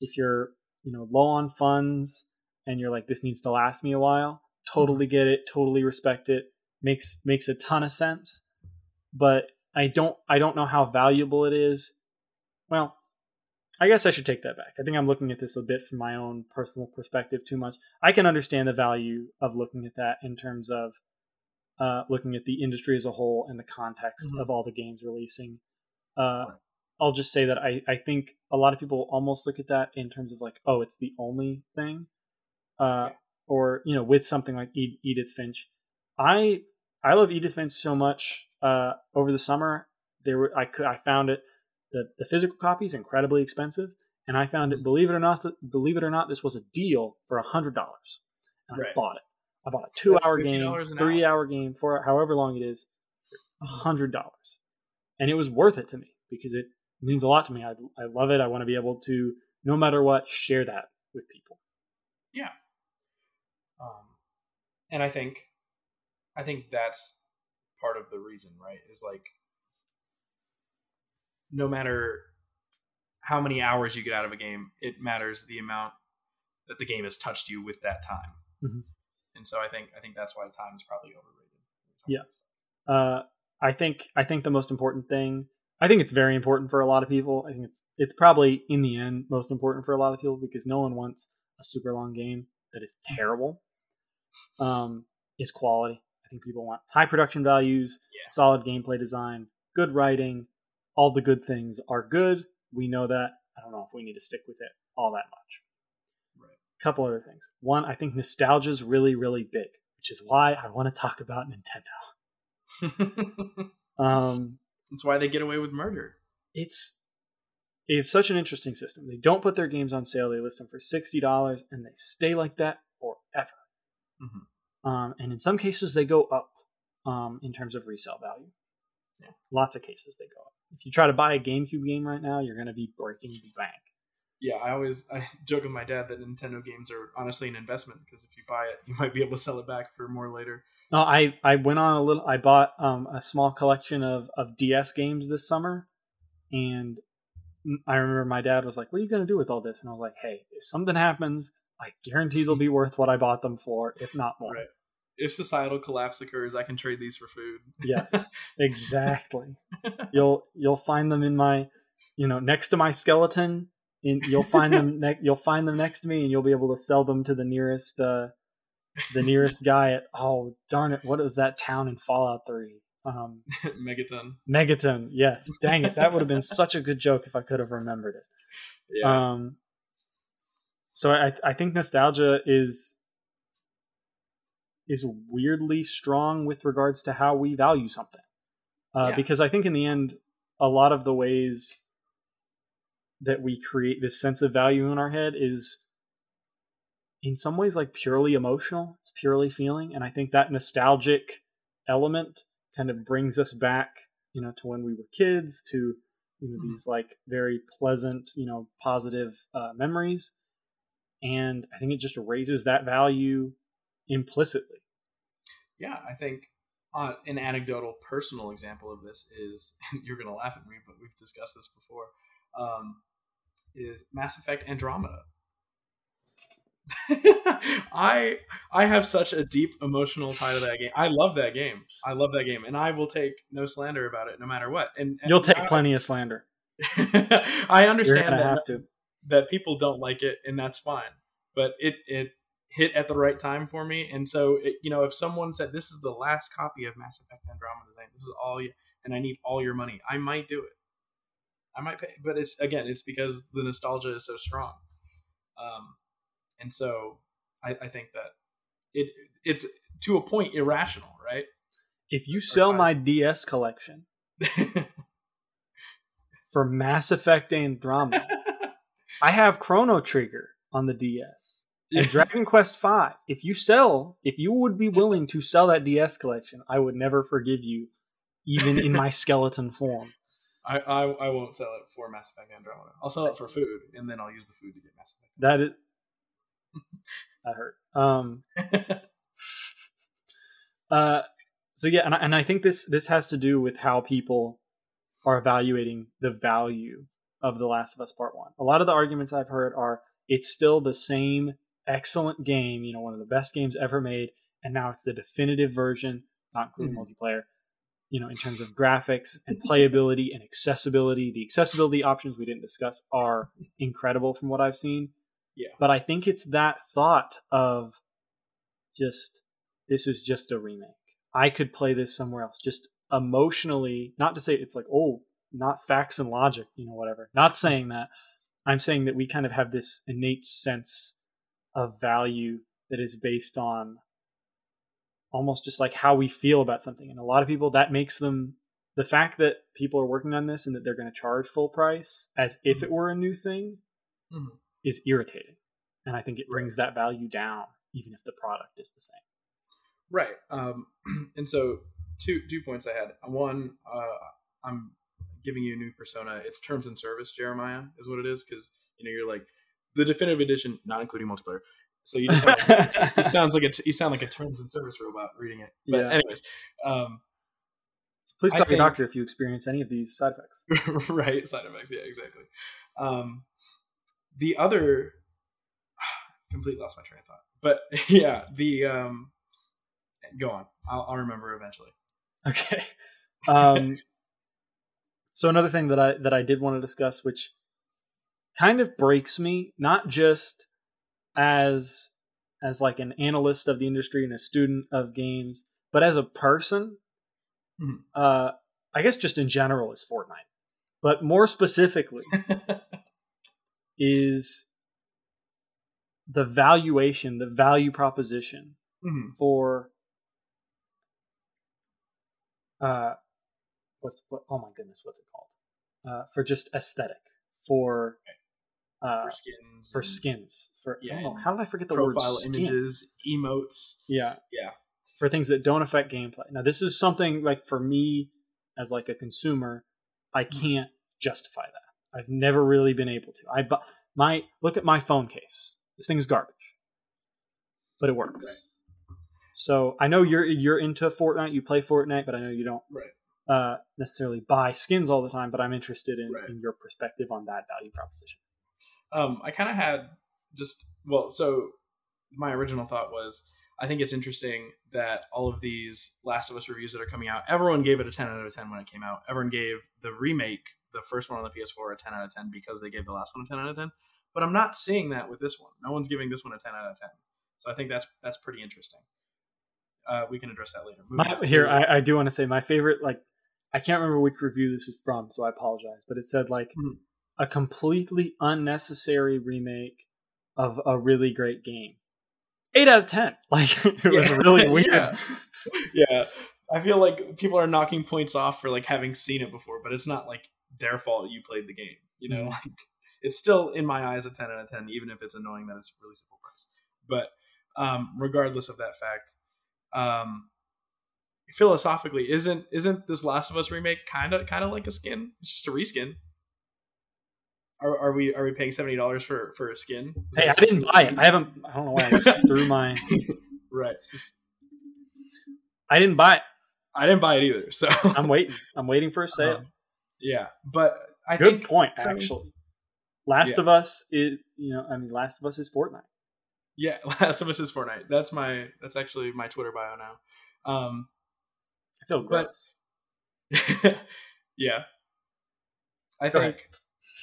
if you're you know low on funds and you're like this needs to last me a while. Totally get it. Totally respect it. Makes makes a ton of sense. But I don't I don't know how valuable it is. Well, I guess I should take that back. I think I'm looking at this a bit from my own personal perspective too much. I can understand the value of looking at that in terms of uh, looking at the industry as a whole and the context mm-hmm. of all the games releasing. Uh, I'll just say that I, I think a lot of people almost look at that in terms of like, oh, it's the only thing. Uh, yeah. Or, you know, with something like Edith Finch. I I love Edith Finch so much. Uh, over the summer, there were I could I found it the, the physical copy is incredibly expensive, and I found it. Mm-hmm. Believe it or not, believe it or not, this was a deal for a hundred dollars, and right. I bought it. I bought a two-hour game, three-hour game, for however long it is, a hundred dollars, and it was worth it to me because it means a lot to me. I, I love it. I want to be able to, no matter what, share that with people. Yeah. Um, and I think, I think that's part of the reason, right? Is like no matter how many hours you get out of a game, it matters the amount that the game has touched you with that time. Mm-hmm. And so I think I think that's why time is probably overrated. Yes. Uh, I think I think the most important thing. I think it's very important for a lot of people. I think it's it's probably in the end most important for a lot of people because no one wants a super long game that is terrible. Um, is quality. I think people want high production values, yeah. solid gameplay design, good writing, all the good things are good. We know that. I don't know if we need to stick with it all that much. Right. Couple other things. One, I think nostalgia is really, really big, which is why I want to talk about Nintendo. [LAUGHS] um, That's why they get away with murder. It's they have such an interesting system. They don't put their games on sale. They list them for sixty dollars, and they stay like that forever. Mm-hmm. Um, and in some cases, they go up um, in terms of resale value. Yeah. Lots of cases they go up if you try to buy a GameCube game right now, you're going to be breaking the bank. Yeah, I always I joke with my dad that Nintendo games are honestly an investment because if you buy it, you might be able to sell it back for more later. No, I I went on a little. I bought um, a small collection of of DS games this summer, and I remember my dad was like, "What are you going to do with all this?" And I was like, "Hey, if something happens, I guarantee they'll be worth what I bought them for, if not more." Right if societal collapse occurs, I can trade these for food. yes, [LAUGHS] exactly. you'll you'll find them in my, you know, next to my skeleton. In, you'll find them. Ne- [LAUGHS] you'll find them next to me, and you'll be able to sell them to the nearest, uh, the nearest guy at. Oh darn it! What is that town in Fallout Three? Um, [LAUGHS] Megaton. Megaton. Yes. Dang it! That would have been such a good joke if I could have remembered it. Yeah. Um. So I I think nostalgia is is weirdly strong with regards to how we value something. Uh, yeah. Because I think in the end, a lot of the ways that we create this sense of value in our head is in some ways like purely emotional it's purely feeling and i think that nostalgic element kind of brings us back you know to when we were kids to you know mm-hmm. these like very pleasant you know positive uh, memories and i think it just raises that value implicitly yeah, I think uh, an anecdotal personal example of this is [LAUGHS] you're going to laugh at me, but we've discussed this before. Um, is Mass Effect Andromeda. [LAUGHS] I I have such a deep emotional tie to that game. I love that game. I love that game, and I will take no slander about it, no matter what. And, and you'll take I, plenty of slander. [LAUGHS] I understand that that people don't like it, and that's fine. But it it hit at the right time for me. And so, it, you know, if someone said this is the last copy of Mass Effect Andromeda, Design, this is all you, and I need all your money, I might do it. I might pay, but it's again, it's because the nostalgia is so strong. Um, and so I, I think that it it's to a point irrational, right? If you sell my DS collection [LAUGHS] for Mass Effect Andromeda, [LAUGHS] I have Chrono Trigger on the DS. And Dragon Quest V. If you sell, if you would be willing to sell that DS collection, I would never forgive you, even in my [LAUGHS] skeleton form. I, I I won't sell it for Mass Effect Andromeda. I'll sell it for food, and then I'll use the food to get Mass Effect. That is [LAUGHS] that hurt. Um. [LAUGHS] uh. So yeah, and I, and I think this this has to do with how people are evaluating the value of The Last of Us Part One. A lot of the arguments I've heard are it's still the same excellent game, you know, one of the best games ever made, and now it's the definitive version, not including mm-hmm. multiplayer. You know, in terms of graphics and playability and accessibility, the accessibility options we didn't discuss are incredible from what I've seen. Yeah. But I think it's that thought of just this is just a remake. I could play this somewhere else. Just emotionally, not to say it's like, oh, not facts and logic, you know, whatever. Not saying that. I'm saying that we kind of have this innate sense of value that is based on almost just like how we feel about something. And a lot of people that makes them the fact that people are working on this and that they're going to charge full price as if mm-hmm. it were a new thing mm-hmm. is irritating. And I think it brings that value down even if the product is the same. Right. Um, [CLEARS THROAT] and so two two points I had. One, uh, I'm giving you a new persona. It's terms and service, Jeremiah, is what it is, because you know you're like the definitive edition, not including multiplayer. So you just sound, you [LAUGHS] sounds like a you sound like a terms and service robot reading it. But yeah. anyways, um, please call your doctor if you experience any of these side effects. [LAUGHS] right, side effects. Yeah, exactly. Um, the other, [SIGHS] completely lost my train of thought. But [LAUGHS] yeah, the um, go on. I'll, I'll remember eventually. Okay. Um, so another thing that I that I did want to discuss, which kind of breaks me, not just as as like an analyst of the industry and a student of games, but as a person. Mm-hmm. Uh, I guess just in general is Fortnite, but more specifically [LAUGHS] is the valuation, the value proposition mm-hmm. for uh, what's what? Oh my goodness, what's it called? Uh, for just aesthetic, for uh, for skins, for skins, for yeah. Oh, how did I forget the profile word? images, emotes. Yeah, yeah. For things that don't affect gameplay. Now, this is something like for me as like a consumer, I mm-hmm. can't justify that. I've never really been able to. I but my look at my phone case. This thing is garbage, but it works. Right. So I know you're you're into Fortnite. You play Fortnite, but I know you don't right. Uh, necessarily buy skins all the time. But I'm interested in, right. in your perspective on that value proposition. Um, I kind of had just well, so my original thought was I think it's interesting that all of these Last of Us reviews that are coming out, everyone gave it a 10 out of 10 when it came out. Everyone gave the remake, the first one on the PS4, a 10 out of 10 because they gave the last one a 10 out of 10. But I'm not seeing that with this one. No one's giving this one a 10 out of 10. So I think that's that's pretty interesting. Uh, we can address that later. My, here, I, I, do want to say my favorite, like, I can't remember which review this is from, so I apologize. But it said like mm-hmm a completely unnecessary remake of a really great game. Eight out of ten. [LAUGHS] Like it was really [LAUGHS] weird. yeah. yeah. I feel like people are knocking points off for like having seen it before, but it's not like their fault you played the game. You know, mm-hmm. [LAUGHS] like it's still in my eyes a ten out of ten, even if it's annoying that it's released full price. But um, regardless of that fact, um, philosophically, isn't isn't this Last of Us remake kind of kind of like a skin? It's just a reskin. Are, are we are we paying seventy dollars for for a skin? Is hey, I didn't buy it. I haven't. I don't know why I just [LAUGHS] threw my. right. Just, I didn't buy it. I didn't buy it either. So I'm waiting. I'm waiting for a sale. Um, yeah, but I good think, point. So, actually, Last yeah. of Us is you know I mean Last of Us is Fortnite. Yeah, [LAUGHS] Last of Us is Fortnite. That's my that's actually my Twitter bio now. Um, I feel gross. But, [LAUGHS] yeah, I Go think. Ahead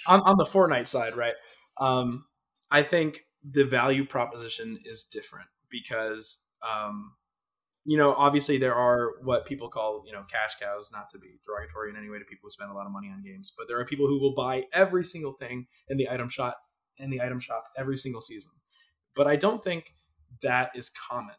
on, on the Fortnite side, right? Um, I think the value proposition is different because, um, you know, obviously there are what people call, you know, cash cows, not to be derogatory in any way to people who spend a lot of money on games, but there are people who will buy every single thing in the item shop in the item shop every single season. But I don't think that is common.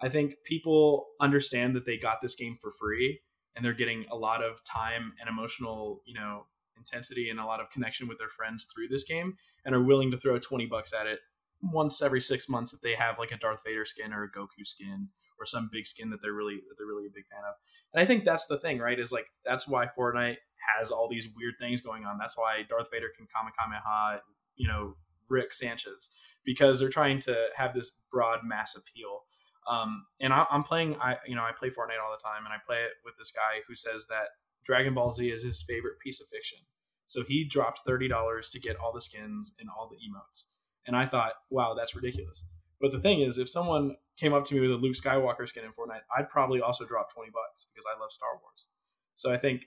I think people understand that they got this game for free and they're getting a lot of time and emotional, you know, intensity and a lot of connection with their friends through this game and are willing to throw 20 bucks at it once every 6 months if they have like a Darth Vader skin or a Goku skin or some big skin that they're really that they're really a big fan of. And I think that's the thing, right? Is like that's why Fortnite has all these weird things going on. That's why Darth Vader can Kamehameha, you know, Rick Sanchez because they're trying to have this broad mass appeal. Um, and I, am playing, I you know, I play Fortnite all the time, and I play it with this guy who says that Dragon Ball Z is his favorite piece of fiction. So he dropped thirty dollars to get all the skins and all the emotes, and I thought, wow, that's ridiculous. But the thing is, if someone came up to me with a Luke Skywalker skin in Fortnite, I'd probably also drop twenty bucks because I love Star Wars. So I think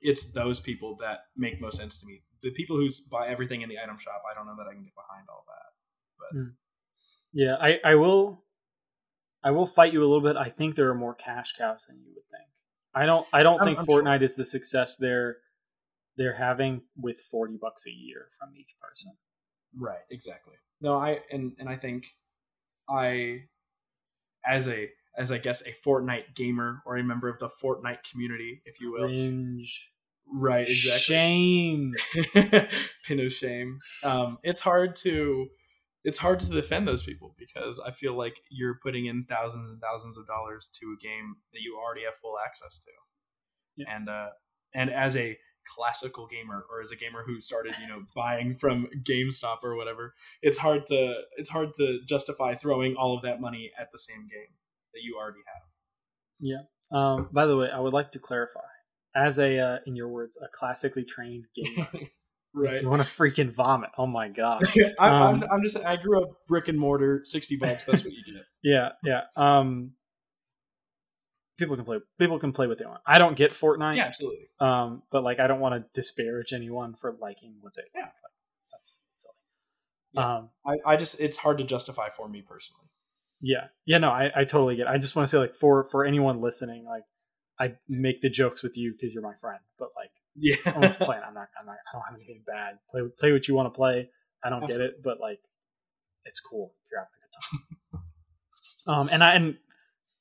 it's those people that make most sense to me. The people who buy everything in the item shop, I don't know that I can get behind all that. But mm. yeah, I, I will, I will fight you a little bit. I think there are more cash cows than you would think. I don't, I don't I'm, think I'm Fortnite sure. is the success they're they're having with forty bucks a year from each person. Right. Exactly. No, I and and I think I, as a as I guess a Fortnite gamer or a member of the Fortnite community, if you will. Cringe. Right, exactly. Shame. [LAUGHS] Pin of shame. Um, it's hard to it's hard to defend those people because I feel like you're putting in thousands and thousands of dollars to a game that you already have full access to. Yeah. And uh and as a classical gamer or as a gamer who started, you know, [LAUGHS] buying from GameStop or whatever, it's hard to it's hard to justify throwing all of that money at the same game that you already have. Yeah. Um, by the way, I would like to clarify, as a, uh, in your words, a classically trained gamer. [LAUGHS] right. You want to freaking vomit? Oh my god! [LAUGHS] I'm, um, I'm, I'm, just. I grew up brick and mortar, sixty bucks. That's what you get. [LAUGHS] yeah, yeah. Um, people can play. People can play what they want. I don't get Fortnite. Yeah, absolutely. Um, but like, I don't want to disparage anyone for liking what they. Yeah, like. that's silly. Yeah. Um, I, I just it's hard to justify for me personally. Yeah, yeah, no, I, I totally get. It. I just want to say, like, for for anyone listening, like, I make the jokes with you because you're my friend, but like, yeah, someone's playing. I'm not, I'm not, I don't have anything bad. Play, play what you want to play. I don't Absolutely. get it, but like, it's cool if you're having a good time. [LAUGHS] um, and I and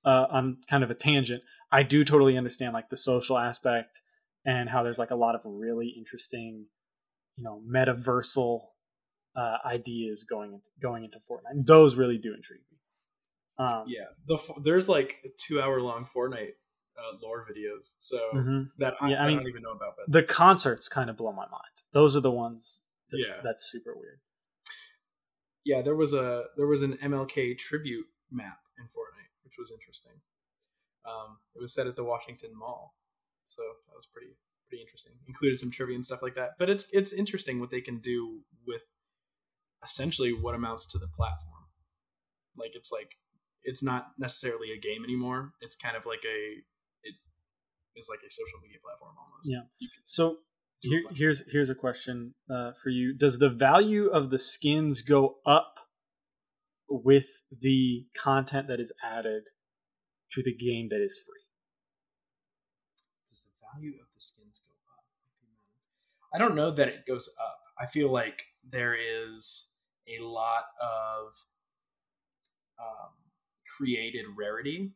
uh, on kind of a tangent, I do totally understand like the social aspect and how there's like a lot of really interesting, you know, metaversal uh, ideas going into going into Fortnite. Those really do intrigue me. Um, yeah, the there's like a two hour long Fortnite uh, lore videos, so mm-hmm. that I, yeah, I, I mean, don't even know about. But the concerts kind of blow my mind. Those are the ones. That's, yeah, that's super weird. Yeah, there was a there was an MLK tribute map in Fortnite, which was interesting. Um, it was set at the Washington Mall, so that was pretty pretty interesting. Included some trivia and stuff like that. But it's it's interesting what they can do with essentially what amounts to the platform. Like it's like it's not necessarily a game anymore. It's kind of like a is like a social media platform almost. Yeah. So here, here's here's a question uh, for you: Does the value of the skins go up with the content that is added to the game that is free? Does the value of the skins go up? I don't know that it goes up. I feel like there is a lot of um, created rarity.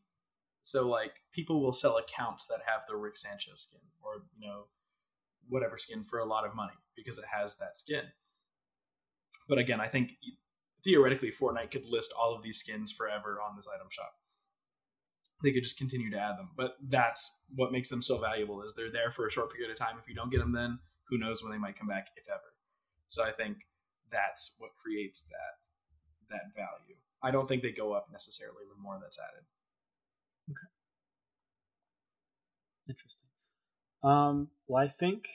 So like people will sell accounts that have the Rick Sanchez skin or you know whatever skin for a lot of money because it has that skin. But again, I think theoretically Fortnite could list all of these skins forever on this item shop. They could just continue to add them, but that's what makes them so valuable is they're there for a short period of time. If you don't get them then, who knows when they might come back if ever. So I think that's what creates that that value. I don't think they go up necessarily the more that's added. Okay. Interesting. Um, well, I think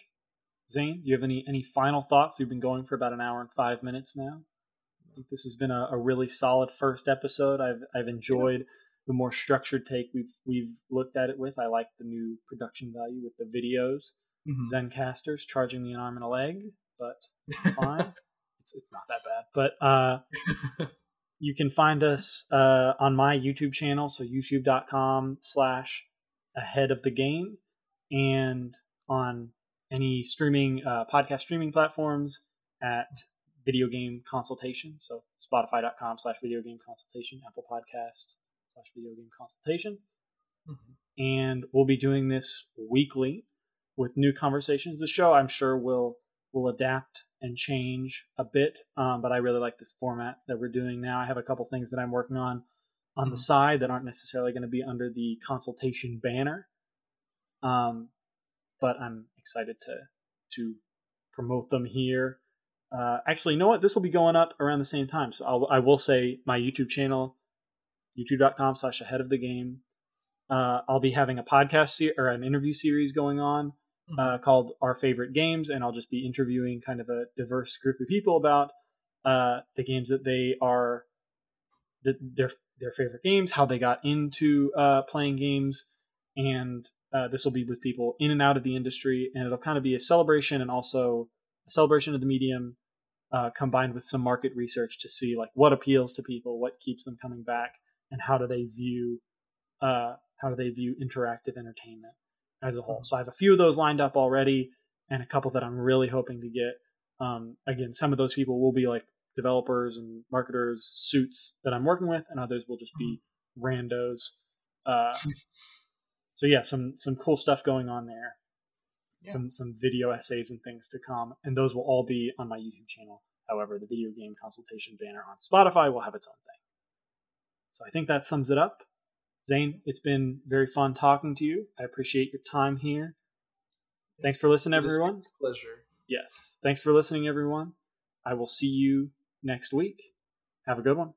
Zane, do you have any any final thoughts? We've been going for about an hour and five minutes now. I think this has been a, a really solid first episode. I've I've enjoyed the more structured take we've we've looked at it with. I like the new production value with the videos. Mm-hmm. Zencastr's charging me an arm and a leg, but [LAUGHS] fine. it's it's not that bad. But uh, [LAUGHS] you can find us uh, on my YouTube channel, so youtube.com slash ahead of the game, and on any streaming uh, podcast streaming platforms at video game consultation. So spotify.com slash video game consultation, Apple Podcasts, slash video game consultation. Mhm. And we'll be doing this weekly with new conversations. The show, I'm sure, will will adapt and change a bit, um, but I really like this format that we're doing now. I have a couple things that I'm working on on the side that aren't necessarily going to be under the consultation banner, um, but I'm excited to to promote them here. Uh, actually, you know what? This will be going up around the same time. So I'll, I will say my YouTube channel, youtube.com slash ahead of the game. Uh, I'll be having a podcast se- or an interview series going on uh, called Our Favorite Games, and I'll just be interviewing kind of a diverse group of people about uh, the games that they are, the, their their favorite games, how they got into uh, playing games, and uh, this will be with people in and out of the industry, and it'll kind of be a celebration and also a celebration of the medium uh, combined with some market research to see like what appeals to people, what keeps them coming back, and how do they view uh, how do they view interactive entertainment as a whole. So I have a few of those lined up already, and a couple that I'm really hoping to get. Um, again, some of those people will be like developers and marketers, suits that I'm working with, and others will just be randos. Uh, so yeah, some some cool stuff going on there. Yeah. Some some video essays and things to come, and those will all be on my YouTube channel. However, the video game consultation banner on Spotify will have its own thing. So I think that sums it up. Zane, it's been very fun talking to you. I appreciate your time here. Thanks for listening, It is a everyone. Pleasure. Yes. Thanks for listening, everyone. I will see you next week. Have a good one.